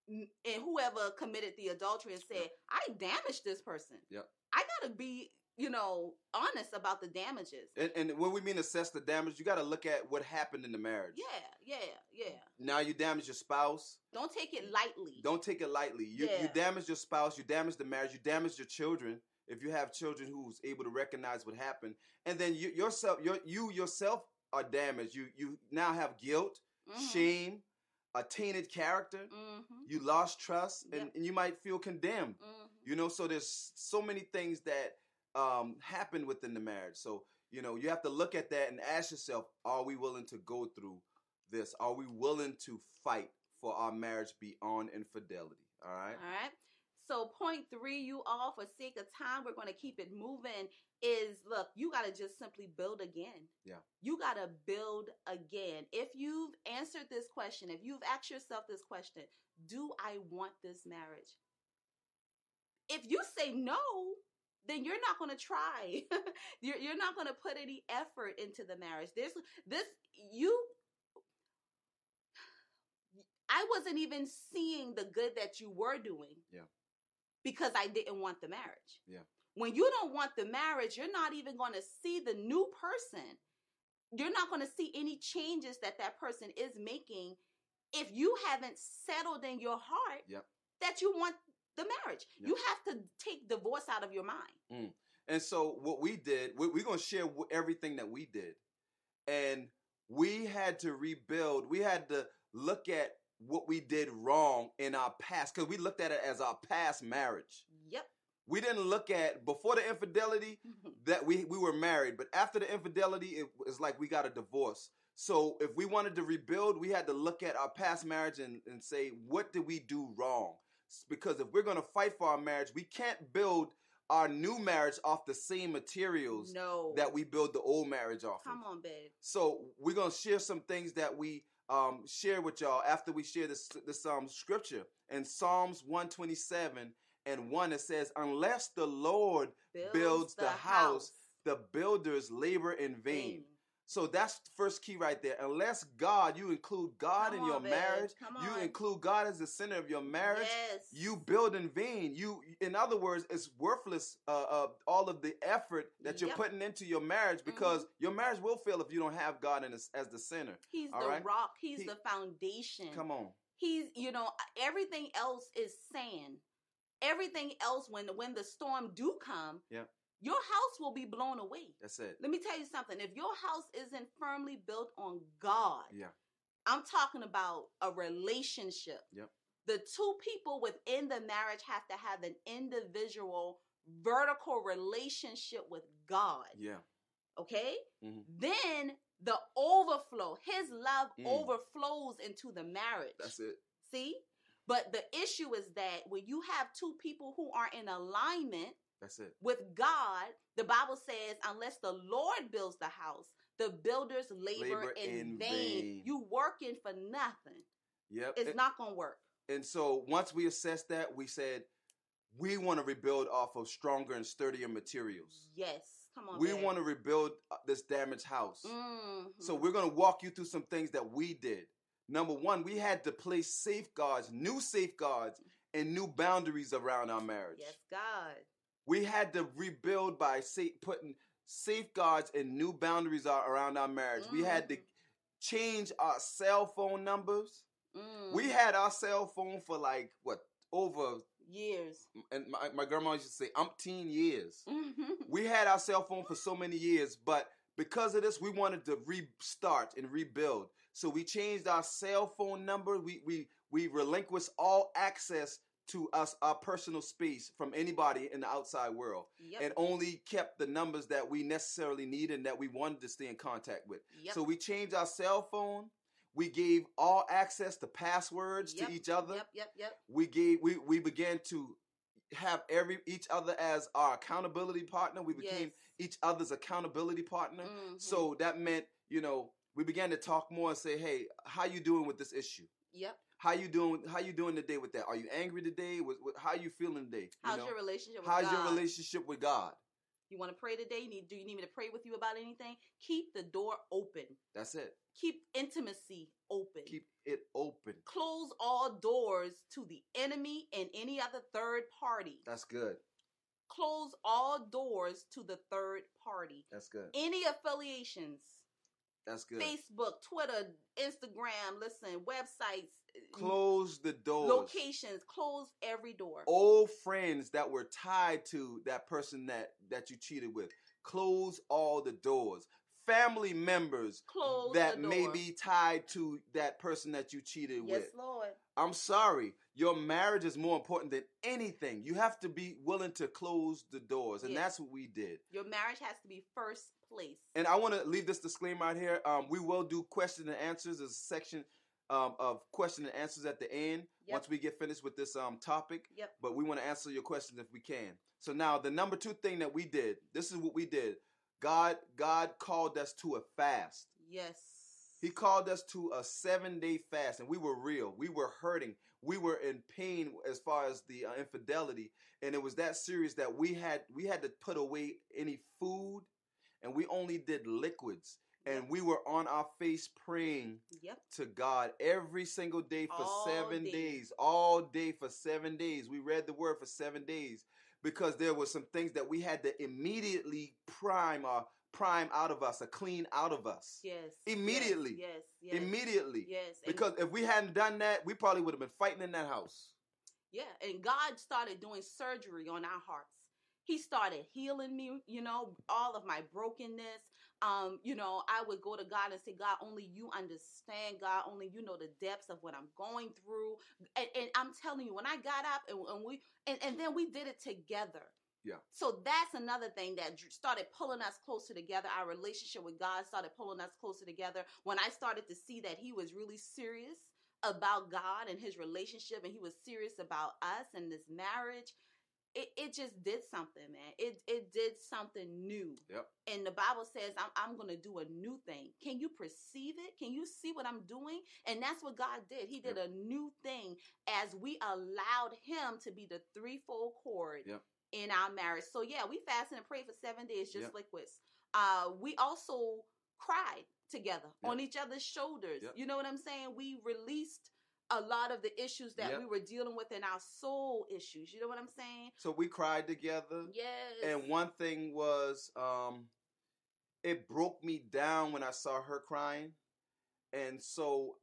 And whoever committed the adultery and said, I damaged this person. Yep. I gotta be, you know, honest about the damages. And, and when we mean assess the damage, you got to look at what happened in the marriage. Yeah, yeah, yeah. Now you damage your spouse. Don't take it lightly. Don't take it lightly. You you damage your spouse. You damage the marriage. You damage your children. If you have children who's able to recognize what happened, and then you yourself, your, you yourself are damaged. You you now have guilt, Mhm, shame, a tainted character. mhm, You lost trust, and, Yep. and you might feel condemned. mhm. You know, so there's so many things that um, happen within the marriage. So you know, you have to look at that and ask yourself: Are we willing to go through this? Are we willing to fight for our marriage beyond infidelity? All right. All right. So point three, you all, for sake of time, we're going to keep it moving. Is look, you got to just simply build again. Yeah. You got to build again. If you've answered this question, if you've asked yourself this question, do I want this marriage? If you say no, then you're not going to try. *laughs* you're, you're not going to put any effort into the marriage. There's this you I wasn't even seeing the good that you were doing. Yeah. Because I didn't want the marriage. Yeah. When you don't want the marriage, you're not even going to see the new person. You're not going to see any changes that that person is making if you haven't settled in your heart Yep. that you want the marriage. Yep. You have to take divorce out of your mind. Mm. And so what we did, we, we're going to share everything that we did, and we had to rebuild. We had to look at what we did wrong in our past because we looked at it as our past marriage. We didn't look at before the infidelity *laughs* that we we were married, but after the infidelity, it was like we got a divorce. So if we wanted to rebuild, we had to look at our past marriage and, and say, what did we do wrong? Because if we're going to fight for our marriage, we can't build our new marriage off the same materials No. that we build the old marriage off Come of. on, babe. So we're gonna share some things that we um, share with y'all after we share this this um, scripture in Psalms 127 and one. It says, "Unless the Lord builds the house, the builders labor in vain." So that's the first key right there. Unless God, you include God Come in your on, marriage, you include God as the center of your marriage. Yes. You build in vain. You, in other words, it's worthless. Uh, uh, all of the effort that you're Yep. Mm-hmm. putting into your marriage because your marriage will fail if you don't have God in as, as the center. He's All the right? rock. He's He- the foundation. Come on, He's, you know, everything else is sand. Everything else, when when the storm do come, Yeah. your house will be blown away. that's it. Let me tell you something. If your house isn't firmly built on God, Yeah, I'm talking about a relationship. Yep. The two people within the marriage have to have an individual vertical relationship with God. yeah, Okay? Mhm. Then the overflow, his love Mm. overflows into the marriage. that's it. See? But the issue is that when you have two people who are in alignment That's it. with God, the Bible says, unless the Lord builds the house, the builders labor, Labor in, in vain. vain. You working for nothing. Yep. It's and, not gonna work. and so once we assessed that, we said we want to rebuild off of stronger and sturdier materials. Yes. Come on. We want to rebuild uh, this damaged house. Mhm. So we're going to walk you through some things that we did. Number one, we had to place safeguards, new safeguards, and new boundaries around our marriage. Yes, God. We had to rebuild by sa- putting safeguards and new boundaries around our marriage. We had to Mhm. change our cell phone numbers. Mm. We had our cell phone for like what over, years. and my, my grandma used to say umpteen years. *laughs* We had our cell phone for so many years, but because of this, we wanted to restart and rebuild. So we changed our cell phone number. We we we relinquished all access to us our personal space from anybody in the outside world, Yep. and only kept the numbers that we necessarily needed and that we wanted to stay in contact with. yep. So we changed our cell phone. We gave all access to passwords Yep, to each other Yep. Yep. Yep. we gave we we began to have every each other as our accountability partner we became yes. each other's accountability partner Mhm. so that meant you know we began to talk more and say hey how you doing with this issue Yep. how you doing how you doing today with that are you angry today with, with how you feeling today you How's know? your relationship with how's God? your relationship with god You want to pray today? Need do you need me to pray with you about anything? Keep the door open. that's it Keep intimacy open. keep it open Close all doors to the enemy and any other third party. that's good Close all doors to the third party. that's good Any affiliations, that's good. Facebook, Twitter, Instagram, listen, websites, uh, close the doors. locations, close every door. old friends that were tied to that person that that you cheated with. Close all the doors. Family members Close that may be tied to that person that you cheated Yes, with. Yes, Lord. i'm sorry. Your marriage is more important than anything. You have to be willing to close the doors and Yes. that's what we did. Your marriage has to be first place. and i want to leave this disclaimer out here um, we will do question and answers there's a section um, of question and answers at the end Yep. once we get finished with this um, topic Yep. but we want to answer your questions if we can. So now the number two thing that we did, this is what we did. God, God called us to a fast. Yes. He called us to a seven day fast, and we were real. We were hurting. We were in pain as far as the uh, infidelity, and it was that serious that we had we had to put away any food, and we only did liquids, and we were on our face praying Yep. to God every single day for All seven day. days, all day for seven days. We read the word for seven days because there were some things that we had to immediately prime or prime out of us, a clean out of us. Yes. Immediately. Yes. Yes. Immediately. Yes. and- Because if we hadn't done that, we probably would have been fighting in that house. Yeah, and God started doing surgery on our hearts. He started healing me, you know, all of my brokenness. Um, you know, I would go to God and say, God, only you understand, God, only you know the depths of what I'm going through. And, and I'm telling you, when I got up and, and we and, and then we did it together. Yeah. So that's another thing that started pulling us closer together. Our relationship with God started pulling us closer together. When I started to see that He was really serious about God and His relationship, and He was serious about us and this marriage, it, it just did something, man. It it did something new. Yep. And the Bible says, I'm, I'm going to do a new thing. Can you perceive it? Can you see what I'm doing? And that's what God did. He did Yep. a new thing as we allowed Him to be the threefold cord Yep. in our marriage. So, yeah, we fasted and prayed for seven days, just Yep. liquids. Uh, we also cried together on each other's shoulders. You know what I'm saying? We released a lot of the issues that Yep. we were dealing with in our soul issues. You know what I'm saying? So we cried together. Yes. And one thing was, um, it broke me down when I saw her crying. And so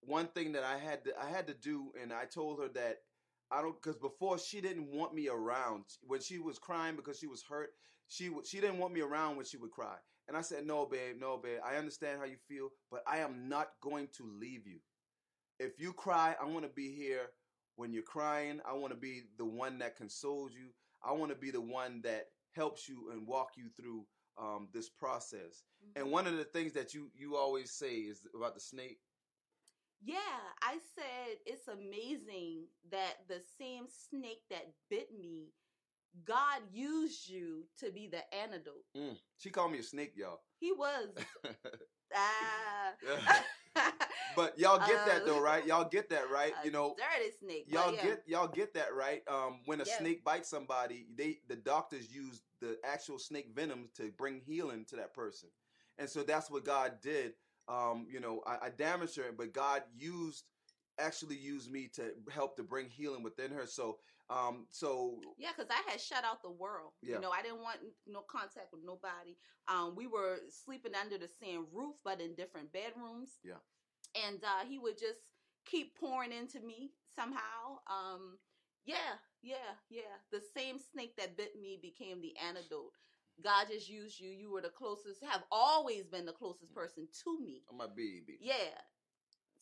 one thing that I had to I had to do, and I told her that I don't because before she didn't want me around when she was crying because she was hurt. She she didn't want me around when she would cry. And I said, "No, babe, no, babe. I understand how you feel, but I am not going to leave you. If you cry, I want to be here when you're crying. I want to be the one that consoles you. I want to be the one that helps you and walk you through um, this process. Mhm. And one of the things that you you always say is about the snake. Yeah, I said it's amazing that the same snake that bit me, God used you to be the antidote. Mm. She called me a snake, y'all. He was. *laughs* ah. *laughs* *laughs* but y'all get that though, right? Y'all get that right? You know, dirty snake. y'all yeah. get y'all get that right. Um, when a Yeah. snake bites somebody, they the doctors use the actual snake venom to bring healing to that person, and so that's what God did. Um, you know, I, I damaged her, but God used actually used me to help to bring healing within her. So, um, so Yeah, because I had shut out the world. Yeah. You know, I didn't want no contact with nobody. Um, we were sleeping under the same roof, but in different bedrooms. Yeah. And uh, he would just keep pouring into me somehow. Um, yeah, yeah, yeah. The same snake that bit me became the antidote. God just used you. You were the closest, have always been the closest person to me. my baby, Yeah.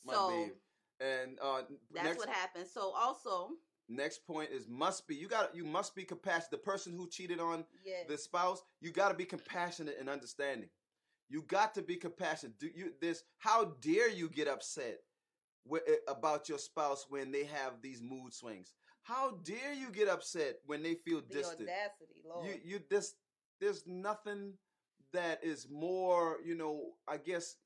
My So babe. and uh, that's next, what happened. So also, next point is must be you got you must be compassionate. The person who cheated on yeah. the spouse, you got to be compassionate and understanding. You got to be compassionate. Do you this? How dare you get upset wi- eh, about your spouse when they have these mood swings? How dare you get upset when they feel the distant? audacity, Lord. You you this there's nothing that is more you know I guess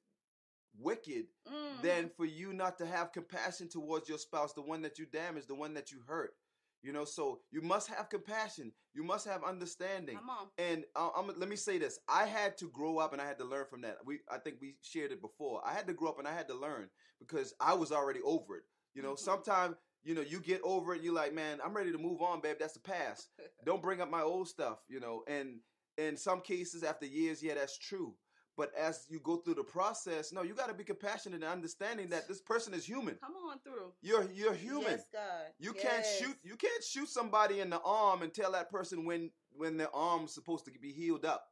wicked Mhm. than for you not to have compassion towards your spouse, the one that you damaged, the one that you hurt. You know, so you must have compassion. You must have understanding. Come on. And uh, I'm, let me say this: I had to grow up, and I had to learn from that. We, I think we shared it before. I had to grow up, and I had to learn because I was already over it. You know, Mhm. sometimes you know you get over it. You're like, man, I'm ready to move on, babe. That's the past. *laughs* Don't bring up my old stuff. You know, and in some cases, after years, yeah, that's true. But as you go through the process, no, you got to be compassionate and understanding that this person is human. Come on through. You're you're human. Yes, God. You can't shoot. You can't shoot somebody in the arm and tell that person when when their arm's supposed to be healed up.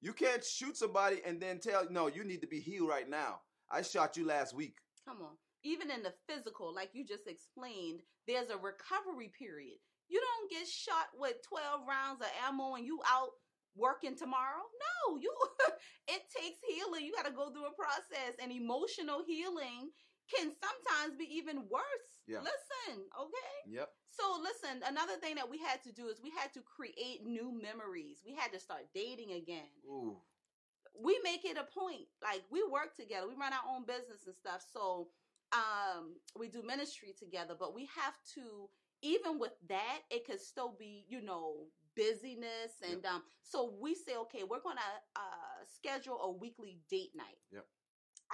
You can't shoot somebody and then tell no, you need to be healed right now. I shot you last week. Come on. Even in the physical, like you just explained, there's a recovery period. You don't get shot with 12 rounds of ammo and you out working tomorrow. No, you *laughs* it takes healing. You got to go through a process and emotional healing can sometimes be even worse. Yeah. Listen, okay? Yep. So listen, another thing that we had to do is we had to create new memories. We had to start dating again Ooh. we make it a point like we work together we run our own business and stuff so um we do ministry together but we have to even with that it could still be you know busyness and um so we say okay we're gonna uh schedule a weekly date night Yep.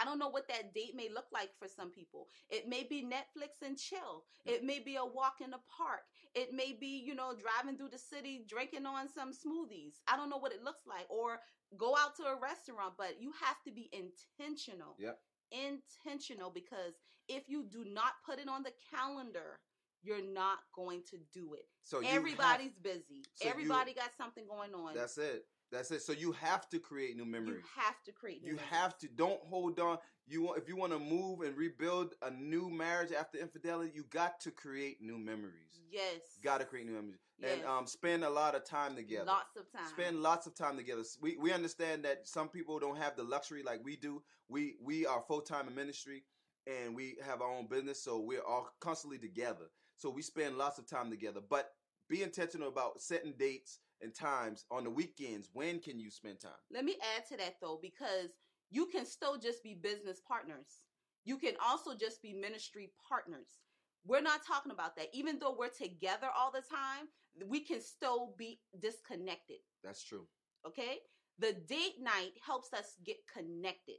I don't know what that date may look like for some people. It may be Netflix and chill. It may be a walk in the park. It may be, you know, driving through the city, drinking on some smoothies. I don't know what it looks like. Or go out to a restaurant, but you have to be intentional. Yep. Intentional because if you do not put it on the calendar, you're not going to do it. So you have- Everybody's busy. so you- Everybody got something going on. that's it. That's it. So you have to create new memories. you have to create. new You memories. have to. Don't hold on. You want if you want to move and rebuild a new marriage after infidelity, you got to create new memories. Yes. Got to create new memories Yes. and um, spend a lot of time together. Lots of time. spend lots of time together. We we understand that some people don't have the luxury like we do. We we are full time in ministry and we have our own business, so we're all constantly together. So we spend lots of time together. But be intentional about setting dates and times on the weekends. When can you spend time? Let me add to that though, because you can still just be business partners. You can also just be ministry partners. We're not talking about that. Even though we're together all the time, we can still be disconnected. That's true. Okay? The date night helps us get connected.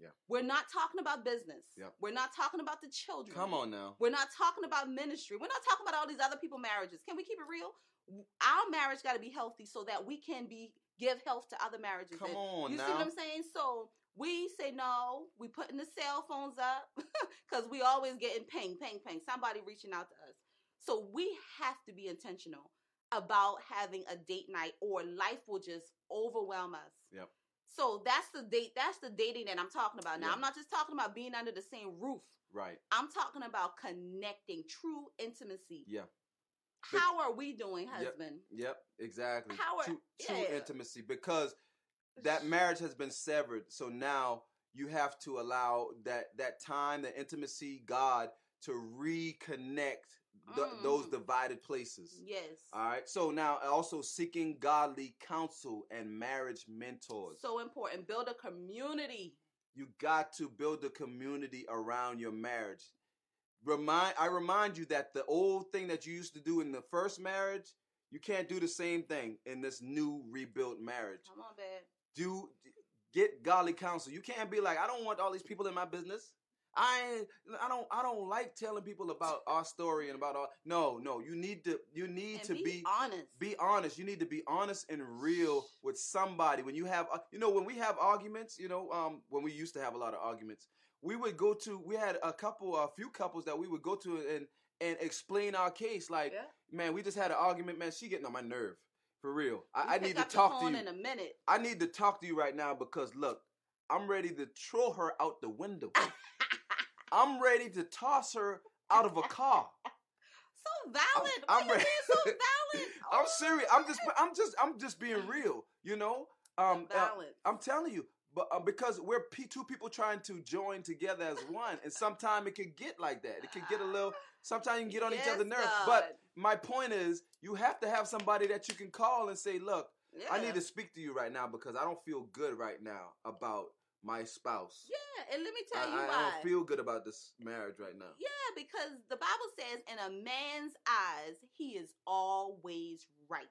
Yeah. We're not talking about business. Yeah. We're not talking about the children. Come on now. We're not talking about ministry. We're not talking about all these other people marriages. Can we keep it real? Our marriage got to be healthy so that we can be give health to other marriages. Come And on you now. see what I'm saying? So we say no. We putting the cell phones up *laughs* because we always getting ping, ping, ping. Somebody reaching out to us. So we have to be intentional about having a date night, or life will just overwhelm us. Yep. So that's the date. That's the dating that I'm talking about. Now Yeah. I'm not just talking about being under the same roof. Right. I'm talking about connecting, true intimacy. Yeah. But- How are we doing, Yep. husband? Yep. Exactly. How are- true, true yeah. intimacy because that marriage has been severed. So now you have to allow that that time, the intimacy, God to reconnect th- those Mhm. divided places. Yes. All right. So now also seeking godly counsel and marriage mentors. So important. Build a community. you got to build a community around your marriage. Remind I remind you that the old thing that you used to do in the first marriage, you can't do the same thing in this new rebuilt marriage. Come on, babe. Do get godly counsel. You can't be like, I don't want all these people in my business. I I don't I don't like telling people about our story and about all no no you need to you need And to be, be honest. be honest. You need to be honest and real with somebody. When you have, uh, you know, when we have arguments, you know, um, when we used to have a lot of arguments, we would go to. We had a couple, a few couples that we would go to and and explain our case. Like, yeah. man, we just had an argument. Man, she getting on my nerve. For real, I, I need to talk to you. in a minute. I need to talk to you right now because look, I'm ready to throw her out the window. *laughs* I'm ready to toss her out of a car. *laughs* So valid. I'm you ready. so valid? *laughs* I'm Oh, serious. I'm just, I'm just, I'm just being real. You know, *laughs* um, uh. I'm telling you, but uh, because we're p- two people trying to join together as one, and sometimes it could get like that. It could get a little. *sighs* Sometimes you can get on each other's nerves. But my point is, you have to have somebody that you can call and say, "Look, I need to speak to you right now because I don't feel good right now about my spouse. Yeah, and let me I, tell you I- I don't feel good about this marriage right now." Yeah, because the Bible says, in a man's eyes, he is always right.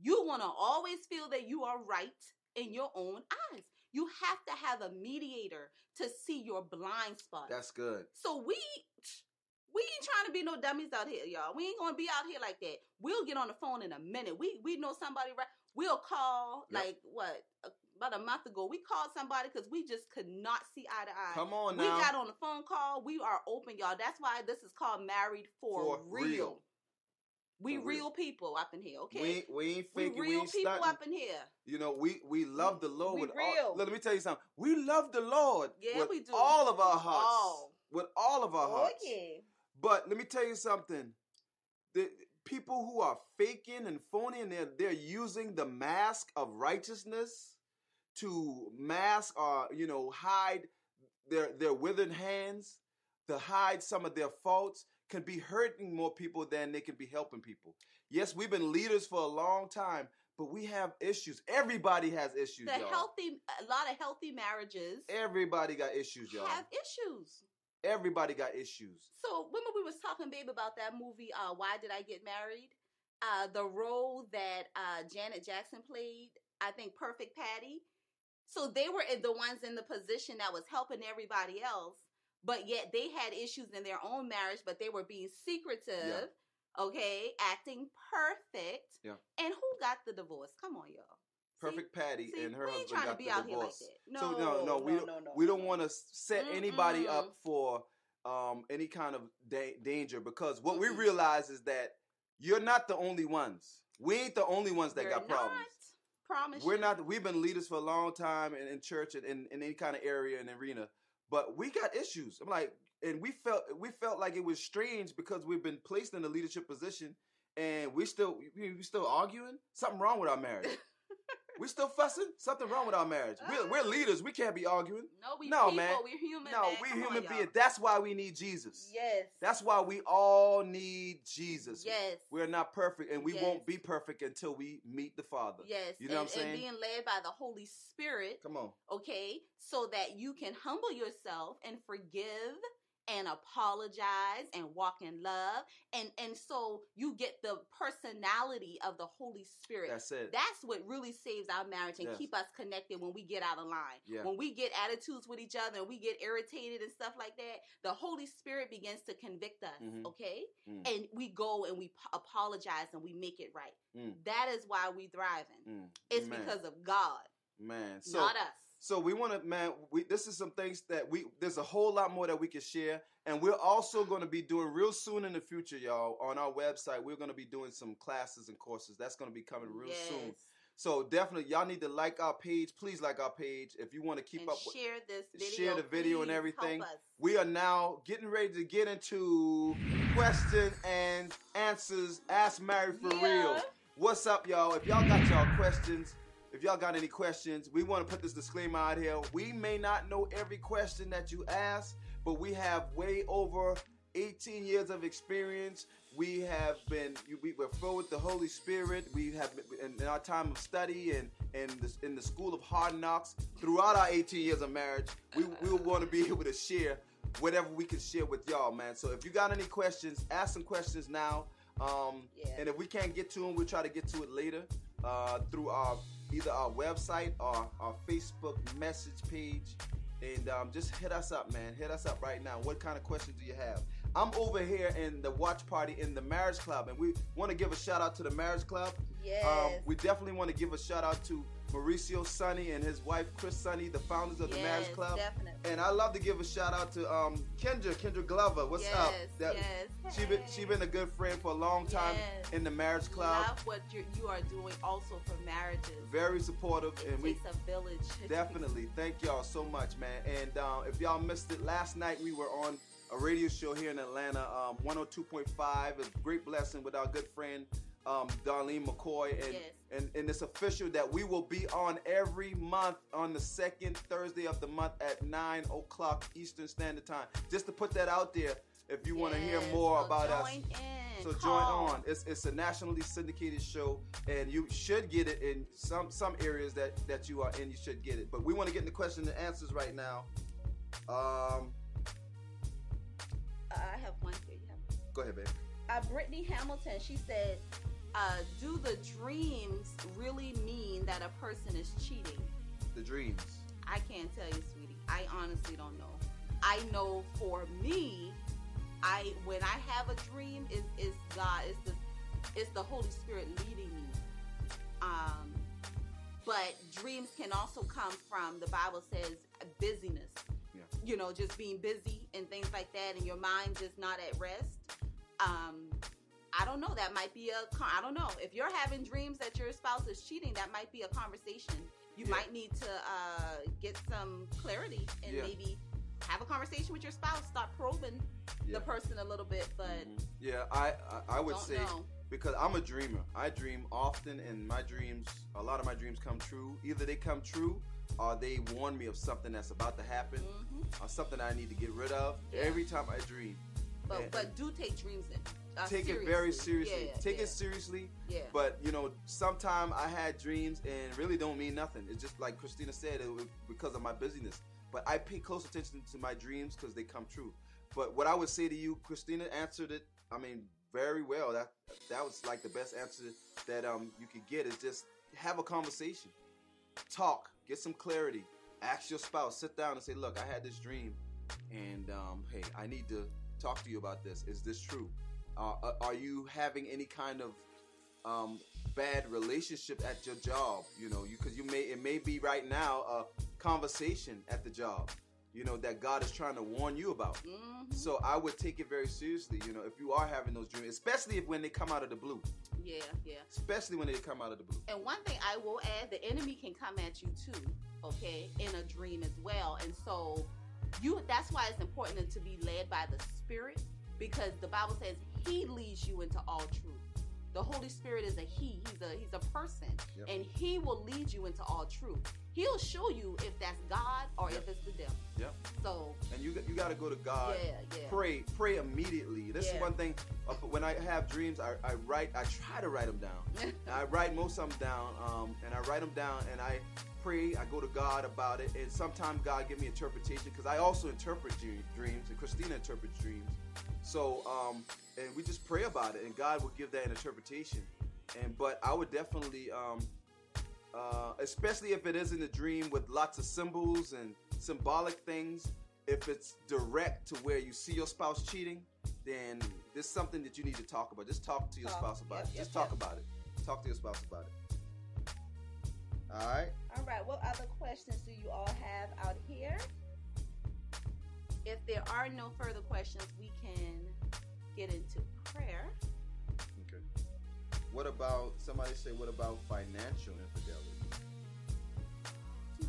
You want to always feel that you are right in your own eyes. You have to have a mediator to see your blind spot. That's good. so we *sniffs* we ain't trying to be no dummies out here, y'all. We ain't gonna be out here like that. We'll get on the phone in a minute. We we know somebody right. We'll call Yep. like what about a month ago. We called somebody because we just could not see eye to eye. Come on now. We got on the phone call. We are open, y'all. That's why this is called Married for, For real. real. We real. real. people up in here, okay? We ain't, we ain't We faking. We real ain't people stunting. up in here. You know, we we love the Lord we with real. all. Let me tell you something. We love the Lord Yeah, with we do. all of our hearts. all. With all of our Oh hearts. yeah. But let me tell you something. The people who are faking and phony and they're, they're using the mask of righteousness to mask or you know hide their their withered hands, to hide some of their faults, can be hurting more people than they can be helping people. Yes, we've been leaders for a long time, but we have issues. Everybody has issues, The y'all. healthy, a lot of healthy marriages Everybody got issues, y'all. have issues. Everybody got issues. So remember we was talking, babe, about that movie, uh, Why Did I Get Married? Uh, the role that uh, Janet Jackson played, I think Perfect Patty. So they were the ones in the position that was helping everybody else, but yet they had issues in their own marriage, but they were being secretive, okay, acting perfect. Yeah. And who got the divorce? Come on, y'all. See? Perfect Patty See, and her we husband got the divorce. like that. so No, no, no, we no, don't, no, no, we don't want to set anybody Mm-mm. up for um, any kind of da- danger because what we Mm-mm. realize is that you're not the only ones. We ain't the only ones that We're got problems. Promise We're you. not. We've been leaders for a long time in, in church and in, in any kind of area and arena, but we got issues. I'm like, and we felt we felt like it was strange because we've been placed in a leadership position, and we still we, we still arguing. Something wrong with our marriage. We still fussing? Something wrong with our marriage. We're, we're uh, leaders. We can't be arguing. No, we No, people. man. We're human. No, man. we Come human beings. That's why we need Jesus. Yes. That's why we all need Jesus. yes. We're not perfect, and we Yes. won't be perfect until we meet the Father. Yes. You know and, what I'm saying? And being led by the Holy Spirit, Come on. okay, so that you can humble yourself and forgive and apologize and walk in love and and so you get the personality of the holy spirit That's it. that's what really saves our marriage and Yes. keep us connected when we get out of line Yeah. when we get attitudes with each other and we get irritated and stuff like that the holy spirit begins to convict us Mhm. okay Mm. and we go and we p- apologize and we make it right Mm. that is why we thriving Mm. it's Man. because of god Man. So not us So we want to, man. We this is some things that we. There's a whole lot more that we can share, and we're also going to be doing real soon in the future, y'all. On our website, we're going to be doing some classes and courses. That's going to be coming real soon. So definitely, y'all need to like our page. Please like our page if you want to keep and up. with share this video. share the video and everything. We are now getting ready to get into question and answers. Ask Mary for Yeah. real. What's up, y'all? If y'all got y'all questions, if y'all got any questions, we want to put this disclaimer out here. We may not know every question that you ask, but we have way over 18 years of experience. We have been, we were filled with the Holy Spirit. We have, been, in our time of study and, and the, in the school of hard knocks, throughout our 18 years of marriage, we, we want to be able to share whatever we can share with y'all, man. So if you got any questions, ask some questions now. Um, Yeah. And if we can't get to them, we'll try to get to it later uh, through our either our website or our Facebook message page. And um, just hit us up, man. Hit us up right now. What kind of questions do you have? I'm over here in the watch party in the Marriage Club, and we want to give a shout out to the Marriage Club. Yes. Um, we definitely want to give a shout out to Mauricio Sunny and his wife Chris Sunny, the founders of the Marriage Club. Definitely. And I love to give a shout out to um, Kendra, Kendra Glover. What's yes, up? That- yes. She been she been a good friend for a long time Yes. in the Marriage Club. Love what you're, you are doing also for marriages. Very supportive, it and we a village. *laughs* definitely thank y'all so much, man. And um, if y'all missed it last night, we were on a radio show here in Atlanta, um, 102.5. A great blessing with our good friend um, Darlene McCoy, and, Yes. and and it's official that we will be on every month on the second Thursday of the month at nine o'clock Eastern Standard Time. Just to put that out there, if you want to hear more so about us. In. So join on. It's it's a nationally syndicated show, and you should get it in some some areas that that you are in. You should get it. But we want to get into question and answers right now. Um, I have one here. You have go ahead, babe. Uh, Brittany Hamilton, she said, uh, "Do the dreams really mean that a person is cheating?" The dreams. I can't tell you, sweetie. I honestly don't know. I know for me, I when I have a dream, is is God, is the it's the Holy Spirit leading me. Um, but dreams can also come from the Bible says busyness. Yeah. You know, just being busy and things like that, and your mind just not at rest. Um, I don't know. That might be a. I don't know. If you're having dreams that your spouse is cheating, that might be a conversation. You Yeah. might need to uh, get some clarity and Yeah. maybe have a conversation with your spouse. Start probing Yeah. the person a little bit, but Mhm. Yeah, I I, I would say know. because I'm a dreamer. I dream often, and my dreams, a lot of my dreams come true. Either they come true, or they warn me of something that's about to happen, hmm or something I need to get rid of. Every time I dream, But And- but do take dreams in. Uh, take it very seriously. Yeah, take yeah, it seriously. Yeah. But you know, sometime I had dreams and really don't mean nothing. It's just like Christina said, it was because of my busyness. But I pay close attention to my dreams because they come true. But what I would say to you, Christina answered it. I mean, very well. That that was like the best answer that um you could get is just have a conversation, talk, get some clarity. Ask your spouse, sit down and say, "Look, I had this dream, and um, hey, I need to talk to you about this. Is this true? Uh, are- are you having any kind of um, bad relationship at your job? You know, you because you may it may be right now a conversation at the job. You know that God is trying to warn you about. hmm So I would take it very seriously. You know, if you are having those dreams, especially if when they come out of the blue, Yeah, yeah. especially when they come out of the blue. And one thing I will add, the enemy can come at you too, okay, in a dream as well. And so you that's why it's important to be led by the spirit because the Bible says he leads you into all truth. The Holy Spirit is a he. He's a he's a person. Yep. and He will lead you into all truth. He'll show you if that's God or Yep. if it's the devil. Yep. So And you you got to go to God. yeah, yeah. Pray, pray immediately. This Yeah. is one thing. Uh, when I have dreams, I, I write. I try to write them down. *laughs* I write most of them down, um, and I write them down, and I pray. I go to God about it, and sometimes God give me interpretation because I also interpret dreams, and Christina interprets dreams. So, um, and we just pray about it, and God will give that an interpretation. And but I would definitely, um, uh, especially if it isn't a dream with lots of symbols and symbolic things. If it's direct to where you see your spouse cheating, then there's something that you need to talk about. Just talk to your Talk. spouse about Yep, it. yep, Just talk yep. about it. Talk to your spouse about it. All right. All right. What other questions do you all have out here? If there are no further questions, we can get into prayer. Okay. What about somebody say? What about financial infidelity? Hmm.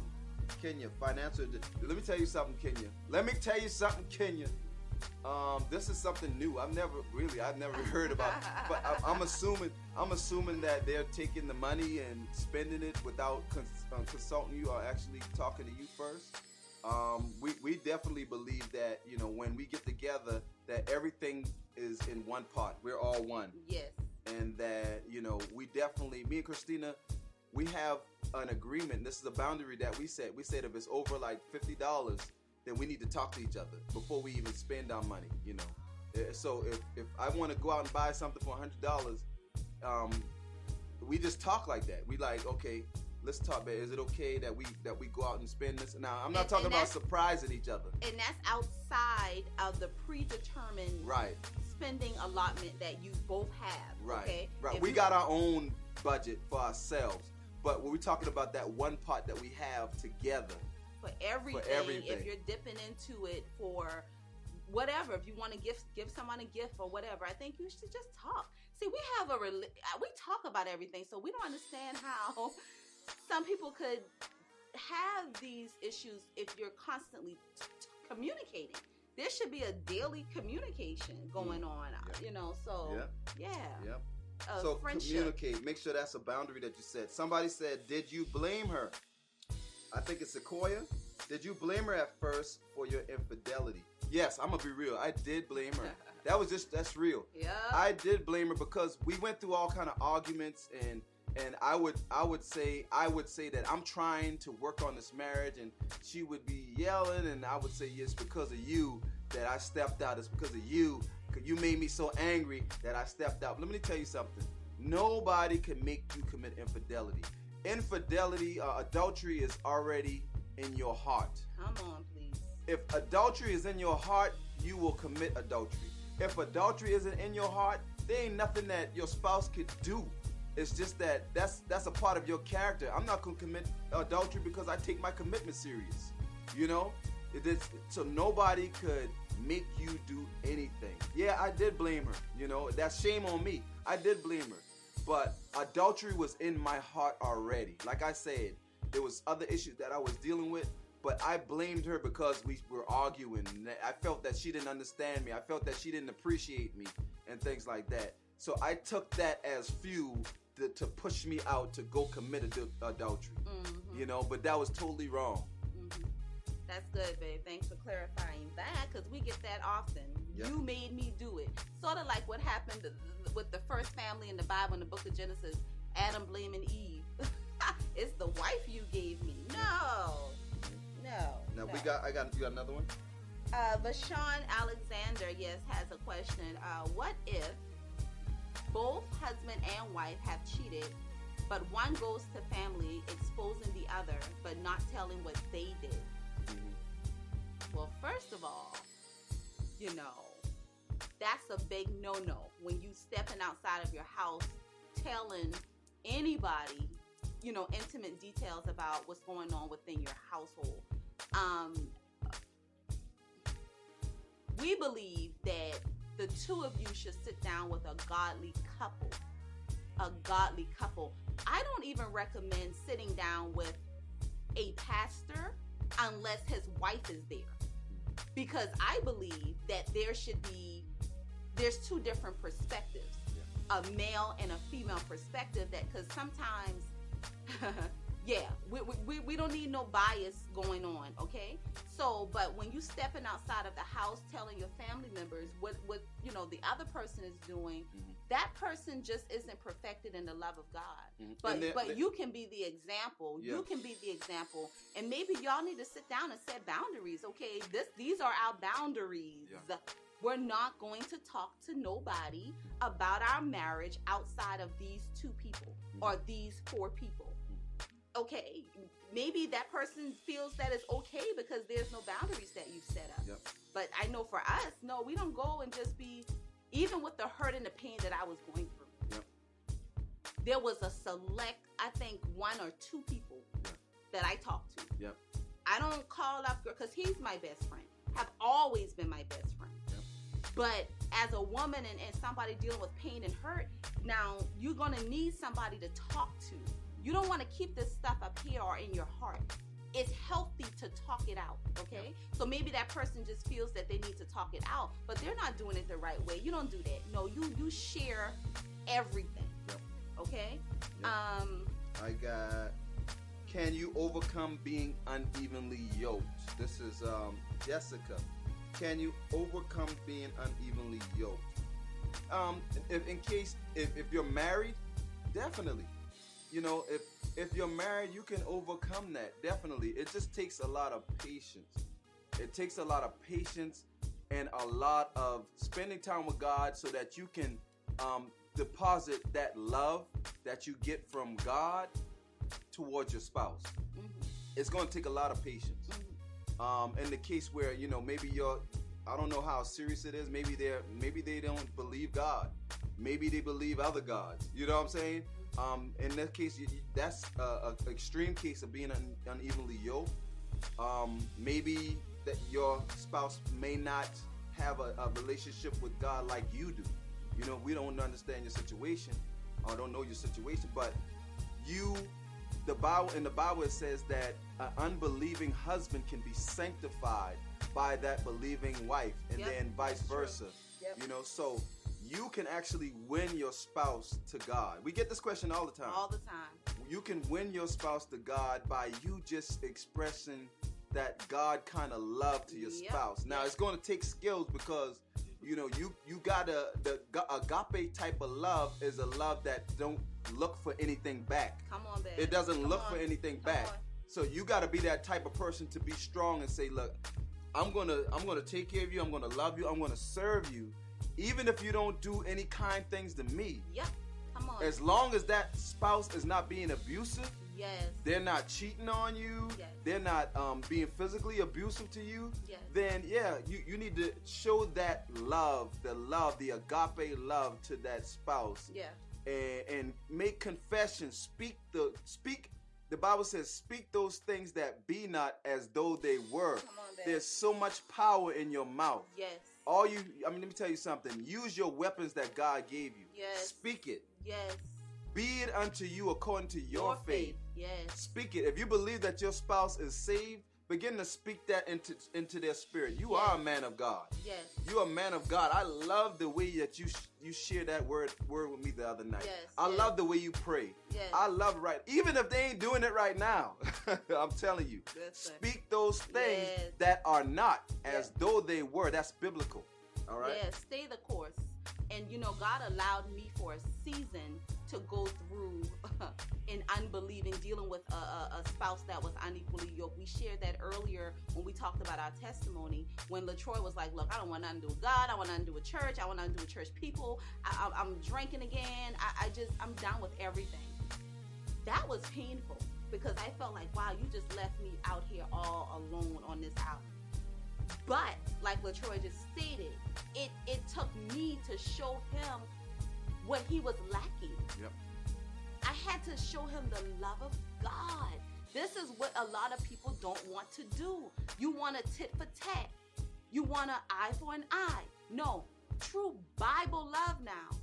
Kenya, financial. Let me tell you something, Kenya. Let me tell you something, Kenya. Um, this is something new. I've never really, I've never *laughs* heard about. but I, I'm assuming, I'm assuming that they're taking the money and spending it without cons- um, consulting you or actually talking to you first. Um, we, we definitely believe that you know when we get together that everything is in one pot. We're all one Yes. and that you know we definitely me and christina we have an agreement this is a boundary that we set we said if it's over like $50 then we need to talk to each other before we even spend our money you know Eh, so if, if i want to go out and buy something for $100 um, we just talk like that we like okay let's talk but is it okay that we that we go out and spend this now i'm not And- talking and about surprising each other And that's outside of the predetermined right spending allotment that you both have. Right. Okay. Right. If we got our own budget for ourselves. But when we're talking about that one pot that we have together, for everything, everything. If you're dipping into it for whatever, if you want to give give someone a gift or whatever, I think you should just talk. See, we have a we talk about everything, so we don't understand how *laughs* some people could have these issues if you're constantly t- t- communicating. There should be a daily communication going on, Mm. Yeah. you know. So yeah, a so friendship. communicate. Make sure that's a boundary that you set. Somebody said, "Did you blame her?" I think it's Sequoia. Did you blame her at first for your infidelity? Yes, I'm gonna be real. I did blame her. *laughs* That was just that's real. yeah, I did blame her because we went through all kind of arguments and and I would I would say I would say that I'm trying to work on this marriage and she would be yelling and I would say yes because of you that I stepped out it's because of you you made me so angry that I stepped out. Let me tell you something. Nobody can make you commit infidelity. Infidelity, uh, adultery is already in your heart. come on, please. If adultery is in your heart, you will commit adultery. If adultery isn't in your heart, there ain't nothing that your spouse could do. It's just that that's that's a part of your character. I'm not gonna commit adultery because I take my commitment serious. You know, it is, so nobody could make you do anything. Yeah, I did blame her. You know, that's shame on me. I did blame her, but adultery was in my heart already. Like I said, there was other issues that I was dealing with, but I blamed her because we were arguing. I felt that she didn't understand me. I felt that she didn't appreciate me and things like that. So I took that as fuel to, to push me out to go commit ad- adultery. Mhm. You know, but that was totally wrong. Mhm. That's good, babe. Thanks for clarifying that because we get that often. Yeah. You made me do it. Sort of like what happened th- th- with the first family in the Bible in the book of Genesis Adam blaming Eve. *laughs* it's the wife you gave me. No. No. Now no. we got I got you got another one? Uh, Vashawn Alexander, yes, has a question. Uh, what if both husband and wife have cheated, but one goes to family exposing the other, but not telling what they did? Well, first of all, you know, that's a big no no when you stepping outside of your house telling anybody, you know, intimate details about what's going on within your household. Um, we believe that the two of you should sit down with a godly couple. A godly couple. I don't even recommend sitting down with a pastor unless his wife is there. Because I believe that there should be there's two different perspectives. A male and a female perspective that cuz sometimes *laughs* yeah, we, we, we don't need no bias going on, okay? So, but when you stepping outside of the house, telling your family members what what you know the other person is doing, Mhm. That person just isn't perfected in the love of God. Mhm. But then- but then- you can be the example. Yeah. You can be the example, and maybe y'all need to sit down and set boundaries. Okay, this these are our boundaries. Yeah. We're not going to talk to nobody about our marriage outside of these two people Mhm. or these four people. Okay, maybe that person feels that it's okay because there's no boundaries that you've set up. Yep. But I know for us, no, we don't go and just be even with the hurt and the pain that I was going through. Yep. There was a select, I think, one or two people Yep. that I talked to. Yep. I don't call up because he's my best friend. Have always been my best friend. Yep. But as a woman and, and somebody dealing with pain and hurt, now you're gonna need somebody to talk to. You don't want to keep this stuff up here or in your heart. It's healthy to talk it out, okay? So maybe that person just feels that they need to talk it out, but they're not doing it the right way. You don't do that. No, you you share everything. Yep. Okay? Yep. Um I got. Can you overcome being unevenly yoked? This is um, Jessica. Can you overcome being unevenly yoked? Um, if, in case if, if you're married, definitely. You know, if if you're married, you can overcome that. Definitely. It just takes a lot of patience. It takes a lot of patience and a lot of spending time with God so that you can um, deposit that love that you get from God towards your spouse. mhm, It's going to take a lot of patience. mhm. Um, in the case where you know maybe you're, I don't know how serious it is. Maybe they're maybe they don't believe God. Maybe they believe other gods. You know what I'm saying? Um, in that case, that's a, a extreme case of being un, unevenly yoked. Um, maybe that your spouse may not have a, a relationship with God like you do. You know, we don't understand your situation or don't know your situation, but you, the Bible in the Bible it says that an unbelieving husband can be sanctified by that believing wife, and Yep, then vice that's versa. Yep. You know, so you can actually win your spouse to God. We get this question all the time all the time. you can win your spouse to God by you just expressing that God kind of love to your Yep, spouse. Now yep. it's going to take skills because you know you you got to the agape type of love is a love that don't look for anything back. Come on, babe. It doesn't Come look on. for anything Come back. on. So you got to be that type of person to be strong and say, "Look, I'm going to I'm going to take care of you. I'm going to love you. I'm going to serve you even if you don't do any kind things to me." Yep. Come on. As long as that spouse is not being abusive, yes. they're not cheating on you, Yes. they're not um, being physically abusive to you, Yes. then yeah, you, you need to show that love, the love, the agape love to that spouse, Yeah. and, and make confession. Speak the speak. The Bible says, "Speak those things that be not as though they were." Come on. There's so much power in your mouth. Yes. All you, I mean, let me tell you something. Use your weapons that God gave you. Yes. Speak it. Yes. Be it unto you according to your, faith. Yes. Speak it. If you believe that your spouse is saved, begin to speak that into into their spirit. You are a man of God. Yes. You're a man of God. I love the way that you you share that word word with me the other night. Yes, I yes. love the way you pray. Yes. I love right. Even if they ain't doing it right now, *laughs* I'm telling you. Listen. Speak those things Yes. that are not as Yes. though they were. That's biblical. All right. Yes, stay the course. And you know, God allowed me for a season to go through *laughs* in unbelieving, dealing with a, a, a spouse that was unequally yoked. We shared that earlier when we talked about our testimony. When Latroy was like, "Look, I don't want nothing to do with God. I want nothing to do with church. I want nothing to do with church people. I, I'm drinking again. I, I just, I'm down with everything." That was painful because I felt like, "Wow, you just left me out here all alone on this island." But like Latroy just stated, it it took me to show him what he was lacking. Yep. I had to show him the love of God. This is what a lot of people don't want to do. You want a tit for tat. You want an eye for an eye. No, true Bible love now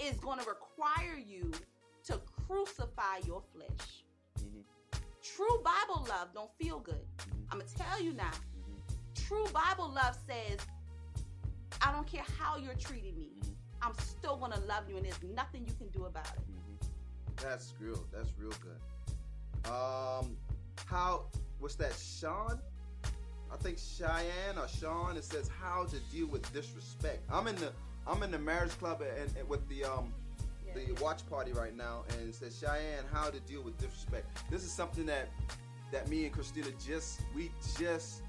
is going to require you to crucify your flesh. Mhm. True Bible love don't feel good. I'm going to tell you now. Mm-hmm. True Bible love says, I don't care how you're treating me. Mm-hmm. I'm still going to love you and there's nothing you can do about it. Mhm. That's real. That's real good. Um, how? What's that? Sean? I think Cheyenne or Sean. It says how to deal with disrespect. I'm in the I'm in the marriage club and, and with the um Yeah. the watch party right now, and it says Cheyenne how to deal with disrespect. This is something that that me and Christina just we just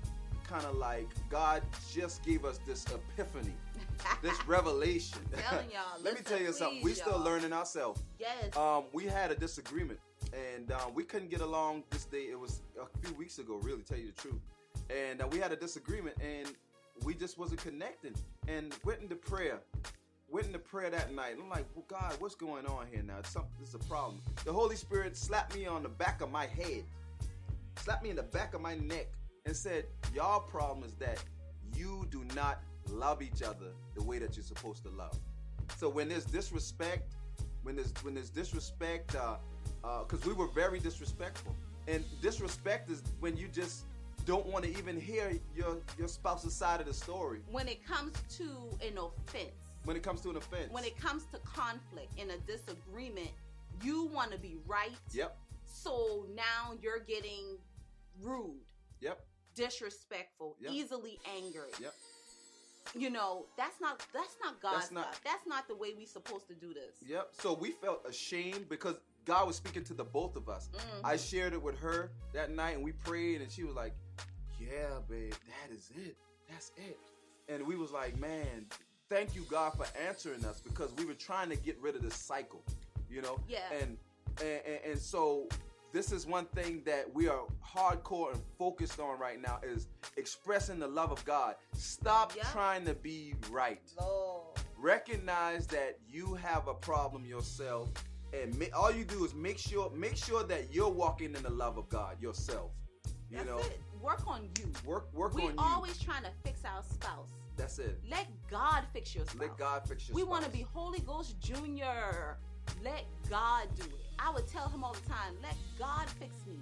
kind of like God just gave us this epiphany, *laughs* this revelation. *laughs* Let me tell you something. We please, still learning ourselves. Yes. Um, we had a disagreement, and um, we couldn't get along this day. It was a few weeks ago, really, tell you the truth. And uh, we had a disagreement, and we just wasn't connecting. And went into prayer. Went into prayer that night. I'm like, well, God, what's going on here now? Something, this is a problem. The Holy Spirit slapped me on the back of my head, slapped me in the back of my neck, and said, "Y'all problem is that you do not love each other the way that you're supposed to love. So when there's disrespect, when there's when there's disrespect, uh, because we were very disrespectful, and disrespect is when you just don't want to even hear your your spouse's side of the story when it comes to an offense, when it comes to an offense. when it comes to conflict and a disagreement, you want to be right. yep, So now you're getting rude, yep, disrespectful, Yep. easily angered. yep. You know, that's not that's not God's That's not- stuff. That's not the way we supposed to do this. Yep. So we felt ashamed because God was speaking to the both of us. Mhm. I shared it with her that night and we prayed and she was like, "Yeah, babe, that is it. That's it." And we was like, "Man, thank you God for answering us because we were trying to get rid of this cycle, you know?" Yeah. And and, and, and so this is one thing that we are hardcore and focused on right now is expressing the love of God. Stop trying to be right Lord. recognize that you have a problem yourself and ma- all you do is make sure make sure that you're walking in the love of God yourself you That's know it. Work on you. work work we on you We're always trying to fix our spouse. that's it Let God fix your spouse. let God fix your we want to be Holy Ghost Junior. Let God do it. I would tell him all the time, let God fix me.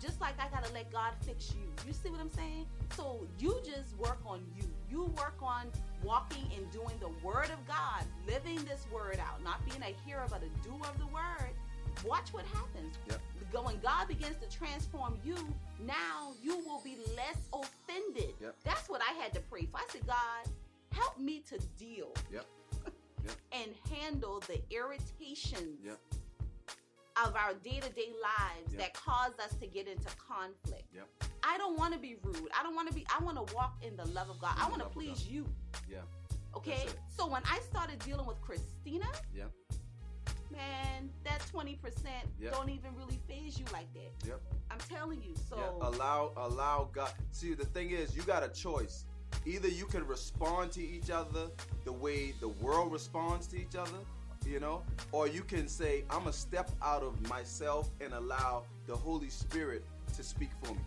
Just like I gotta let God fix you. You see what I'm saying? So you just work on you. You work on walking and doing the word of God, living this word out, not being a hearer but a doer of the word. Watch what happens. Yep. When God begins to transform you, now you will be less offended. Yep. That's what I had to pray for. I said, God, help me to deal Yep. *laughs* Yep. and handle the irritations. Of our day-to-day lives Yep. that cause us to get into conflict. Yep. I don't want to be rude. I don't want to be I want to walk in the love of God. In I want to please you. Yeah. Okay? So when I started dealing with Christina, yeah. man, that 20% Yep. don't even really faze you like that. Yep. I'm telling you. So yeah. allow allow God see the thing is you got a choice either you can respond to each other the way the world responds to each other you know? Or you can say i'm gonna step out of myself and allow the holy spirit to speak for me.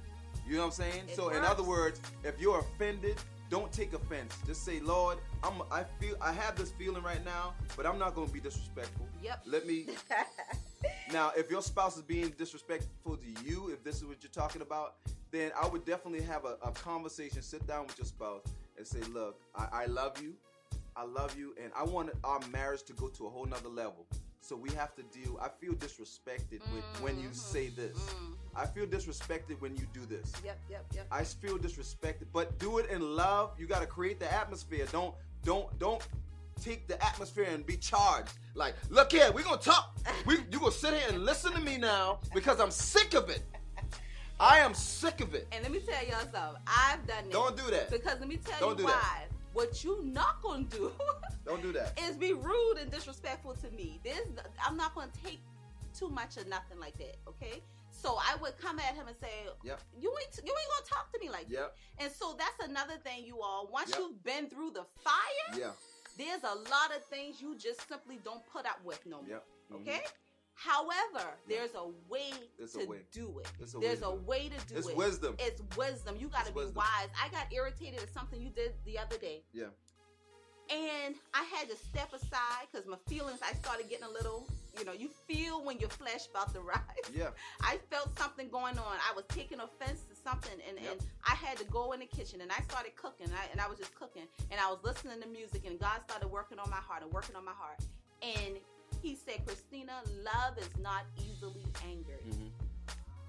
You know what i'm saying? It so in other words if you're offended don't take offense. Just say lord i'm i feel i have this feeling right now but i'm not gonna be disrespectful. Yep. let me *laughs* now, if your spouse is being disrespectful to you, if this is what you're talking about, then I would definitely have a, a conversation. Sit down with your spouse and say, "Look, I, I love you, I love you, and I want our marriage to go to a whole nother level. So we have to deal. I feel disrespected when, when you say this. Mm. I feel disrespected when you do this. Yep, yep, yep. I feel disrespected, but do it in love. You got to create the atmosphere. Don't don't don't take the atmosphere and be charged. Like, look here, we're gonna talk. We you gonna sit here and listen to me now because I'm sick of it. I am sick of it. And let me tell y'all something. I've done this. Don't do that. Because let me tell Don't you do why. that. What you not gonna do *laughs* Don't do that. is be rude and disrespectful to me. This I'm not gonna take too much of nothing like that. Okay. So I would come at him and say, Yep. "You ain't you ain't gonna talk to me like that." Yep. And so that's another thing, you all. Once Yep. you've been through the fire, Yeah. there's a lot of things you just simply don't put up with no more. Yep. Mhm. Okay. However, there's a way There's a to way. do it. It's a There's way to a do it. way to do It's it. wisdom. It's wisdom. You got to be wisdom. wise. I got irritated at something you did the other day. Yeah. And I had to step aside because my feelings, I started getting a little, you know, you feel when your flesh about to *laughs* rise. Yeah. I felt something going on. I was taking offense to something, and, Yep. and I had to go in the kitchen, and I started cooking, I, and I was just cooking, and I was listening to music, and God started working on my heart and working on my heart, and He said, Christina, love is not easily angered. Mhm.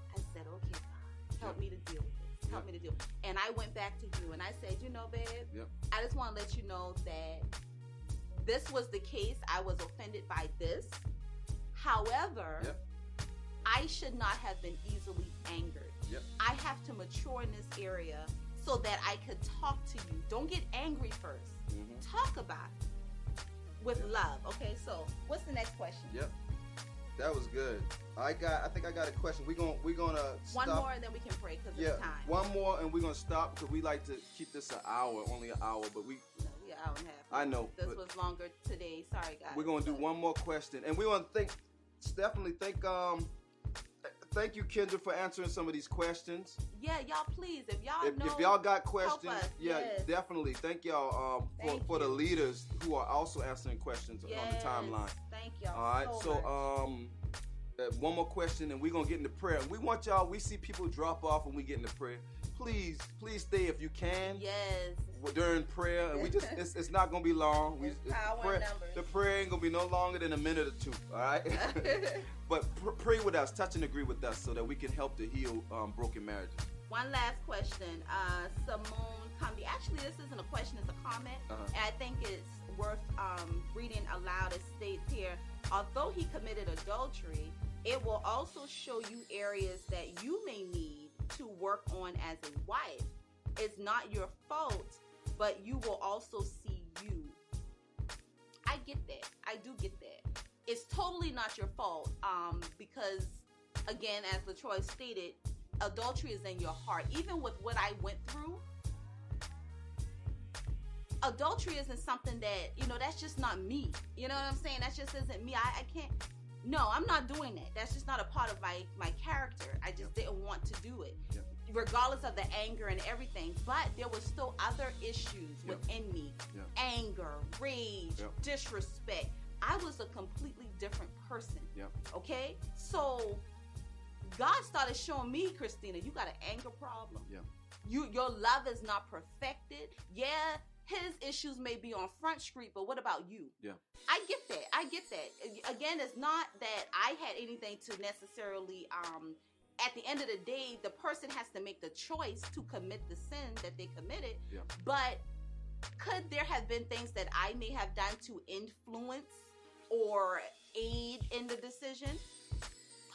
I said, okay, God, help Yep. me to deal with this. Help Yep. me to deal. With it. And I went back to you and I said, you know, babe, Yep. I just want to let you know that this was the case. I was offended by this. However. I should not have been easily angered. I have to mature in this area so that I could talk to you. Don't get angry 1st Mhm. Talk about it with love. Okay, so what's the next question? Yep. That was good. I got. I think I got a question. We're gonna. We're gonna One more and then we can pray because Yeah. it's time. One more, and we're gonna stop because we like to keep this an hour, only an hour. But we. No, we an hour and a half. I know. This was longer today. Sorry, guys. we're gonna do one more question, and we want to thank. Definitely thank. Um. Thank you, Kendra, for answering some of these questions. Yeah, y'all please, if y'all if, know, if y'all got questions, us, yeah, yes. definitely. Thank y'all um, for, Thank for the leaders who are also answering questions on the timeline. Thank y'all. All right, so, so, um, uh, one more question, and we're gonna get into prayer. We want y'all. We see people drop off when we get into prayer. Please, please stay if you can yes, during prayer, and we just *laughs* it's, it's not gonna be long. We, There's power the, prayer, numbers. the prayer ain't gonna be no longer than a minute or two. All right, *laughs* *laughs* but pr- pray with us, touch and agree with us, so that we can help to heal um, broken marriages. One last question. Uh, Simone Cumby. Actually, this isn't a question; it's a comment, Uh-huh. and I think it's worth um, reading aloud. It states here: although he committed adultery, it will also show you areas that you may need to work on as a wife. It's not your fault, but you will also see you. I get that. I do get that. It's totally not your fault, um, because again, as Latroy stated, adultery is in your heart. Even with what I went through, adultery isn't something that you know. That's just not me. You know what I'm saying? That just isn't me. I, I can't. No, I'm not doing that. That's just not a part of my my character. I just didn't want to do it, Yep. Regardless of the anger and everything. But there was still other issues Yep. within me: Yep. anger, rage, Yep. disrespect. I was a completely different person. Okay, so God started showing me, Christina, you got an anger problem. Yeah. You your love is not perfected. Yeah, his issues may be on Front Street, but what about you? Yeah. I get that. I get that. Again, it's not that I had anything to necessarily um at the end of the day, the person has to make the choice to commit the sin that they committed. Yeah. But could there have been things that I may have done to influence or aid in the decision?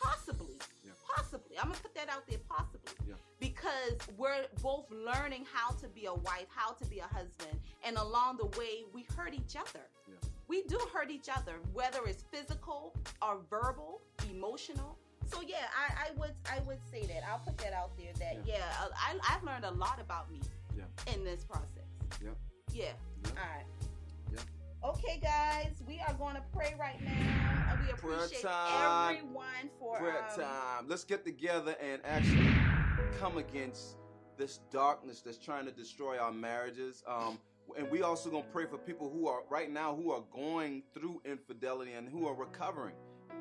Possibly. Yeah. Possibly. I'm gonna put that out there. Possibly. Yeah. Because we're both learning how to be a wife, how to be a husband, and along the way, we hurt each other. Yeah. We do hurt each other, whether it's physical or verbal, emotional. So yeah, I, I would I would say that. I'll put that out there. That yeah, uh, I, I've learned a lot about me Yeah. in this process. Yeah. Yeah. Yeah. All right. Yeah. Okay, guys, we are going to pray right now, and we appreciate time. everyone for prayer um, time. Let's get together and actually come against this darkness that's trying to destroy our marriages. Um, and we also gonna pray for people who are right now who are going through infidelity and who are recovering,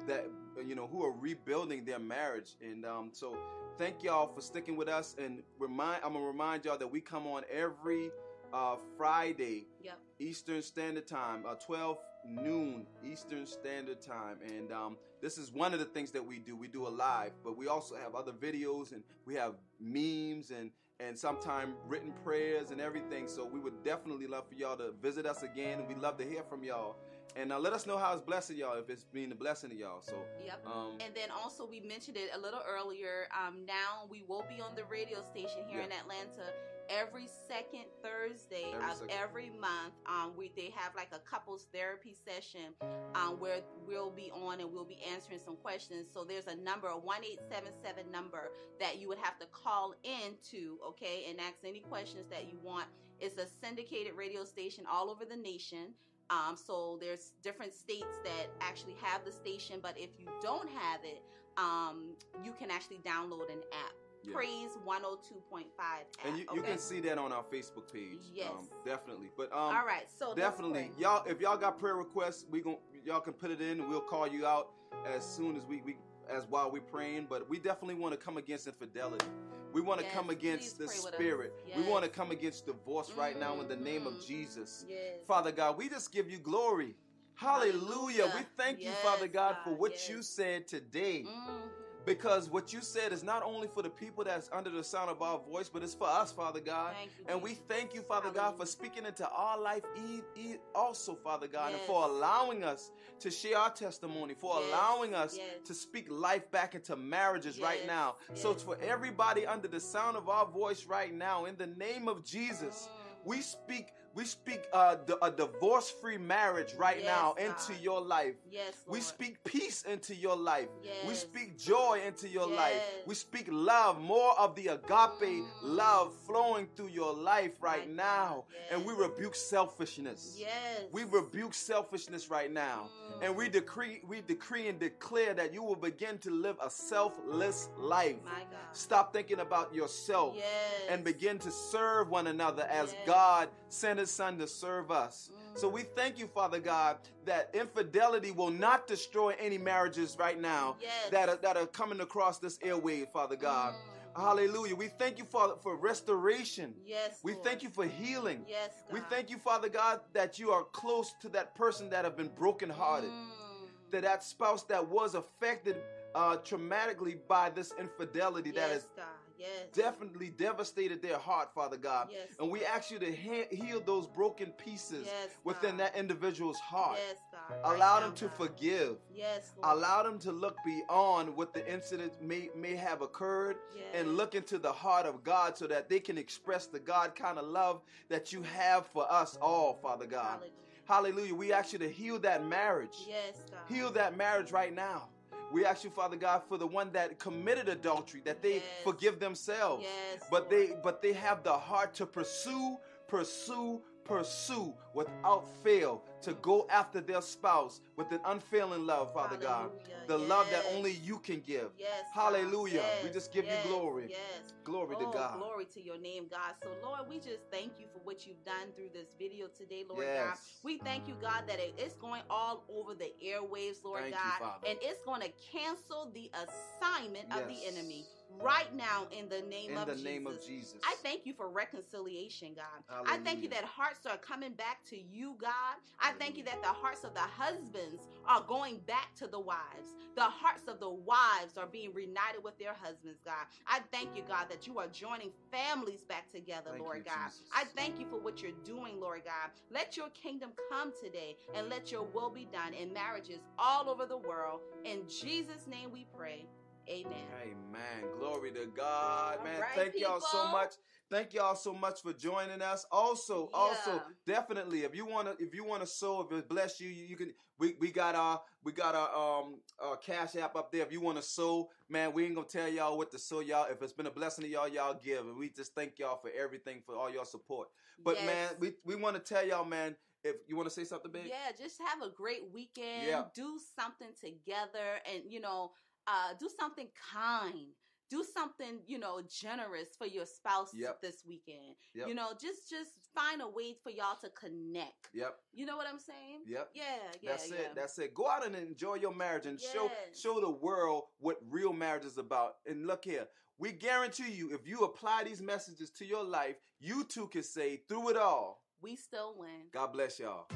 that you know who are rebuilding their marriage. And um, so, thank y'all for sticking with us. And remind I'm gonna remind y'all that we come on every uh, Friday Yep. Eastern Standard Time, uh, 12 noon Eastern Standard Time. And um, this is one of the things that we do. We do a live, but we also have other videos and we have memes and and sometimes written prayers and everything. So we would definitely love for y'all to visit us again, and we'd love to hear from y'all. And uh, let us know how it's blessing y'all, if it's been a blessing to y'all. So, Yep. um, And then also we mentioned it a little earlier. Um, now we will be on the radio station here in Atlanta every second Thursday Every of second. every month. Um, we they have like a couples therapy session um, where we'll be on and we'll be answering some questions. So there's a number, a one eight seven seven number that you would have to call in to, okay, and ask any questions that you want. It's a syndicated radio station all over the nation. Um, so there's different states that actually have the station, but if you don't have it, um, you can actually download an app. yeah. Praise 102.5 app. and you, you okay? can see that on our Facebook page. Yes. Um, definitely. But um, All right, so definitely y'all if y'all got prayer requests we gon' y'all can put it in and we'll call you out as soon as we, we as while we're praying but we definitely want to come against infidelity we want to Yes, come against the please pray with us. spirit we want to come against divorce right now in the name of Mhm. jesus Yes. father god we just give you glory Hallelujah. We thank you, Father God, for what Yes. you said today. Mhm. Because what you said is not only for the people that's under the sound of our voice, but it's for us, Father God. Thank you, And we thank you, Father God, for speaking into our life also, Father God, and for allowing us to share our testimony, for Yes, allowing us yes. to speak life back into marriages right Yes, now. So it's for everybody under the sound of our voice right now, in the name of Jesus, we speak. We speak uh, a divorce-free marriage right Yes, now God. into your life. Yes, We speak peace into your life. We speak joy into your life. We speak love, more of the agape Mm. love flowing through your life right now. God, And we rebuke selfishness. Yes. We rebuke selfishness right now. Mm. And we decree we decree and declare that you will begin to live a selfless life. My God. Stop thinking about yourself Yes. and begin to serve one another as Yes. God sent his son to serve us. So we thank you, Father God, that infidelity will not destroy any marriages right now Yes. that are, that are coming across this airway, Father God. Mm. Hallelujah. We thank you, Father, for restoration. Yes. We Lord. thank you for healing. Yes, God. We thank you, Father God, that you are close to that person that have been brokenhearted. Mm. That that spouse that was affected uh, traumatically by this infidelity that yes, has God. Yes. definitely devastated their heart, Father God. Yes. And we ask you to he- heal those broken pieces Yes, within that individual's heart. Yes, God. Right Allow now, them to God. forgive. Yes, Lord. Allow them to look beyond what the incident may, may have occurred and look into the heart of God so that they can express the God kind of love that you have for us all, Father God. Hallelujah. Hallelujah. We ask you to heal that marriage. Yes, God. Heal that marriage right now. We ask you, Father God, for the one that committed adultery, that they Yes. forgive themselves. Yes, But Lord. they but they have the heart to pursue, pursue, pursue without fail to go after their spouse with an unfailing love, Father God. Hallelujah. The love that only you can give. Yes. God. Hallelujah. We just give you glory. Yes. Glory to oh, God. glory to your name, God. So, Lord, we just thank you for what you've done through this video today, Lord God. We thank you, God, that it's going all over the airwaves, Lord Thank God. Father. and it's going to cancel the assignment of the enemy right now in the name In of the Jesus. name of Jesus. I thank you for reconciliation, God. I thank you that hearts are coming back to you, God. I thank you that the hearts of the husbands are going back to the wives. The hearts of the wives are being reunited with their husbands, God. I thank you, God, that you are joining families back together, Thank Lord you, God. Jesus. I thank you for what you're doing, Lord God. Let your kingdom come today and let your will be done in marriages all over the world. In Jesus' name we pray. Amen. Amen. Glory to God, All man. right, Thank y'all so much. Thank y'all so much for joining us. Also, Yeah. also, definitely, if you wanna, if you wanna sow, if it bless you, you, you can. We, we got our we got our um our cash app up there. If you wanna sow, man, we ain't gonna tell y'all what to sow, y'all. If it's been a blessing to y'all, y'all give, and we just thank y'all for everything for all your support. But Yes. man, we we want to tell y'all, man. If you want to say something, big, Yeah, just have a great weekend. Yeah. Do something together and, you know, uh, do something kind. Do something, you know, generous for your spouse Yep. this weekend. Yep. You know, just just find a way for y'all to connect. Yep. You know what I'm saying? Yep. Yeah, yeah, That's yeah. it. That's it. Go out and enjoy your marriage and show show the world what real marriage is about. And look here, we guarantee you, if you apply these messages to your life, you too can say through it all. we still win. God bless y'all.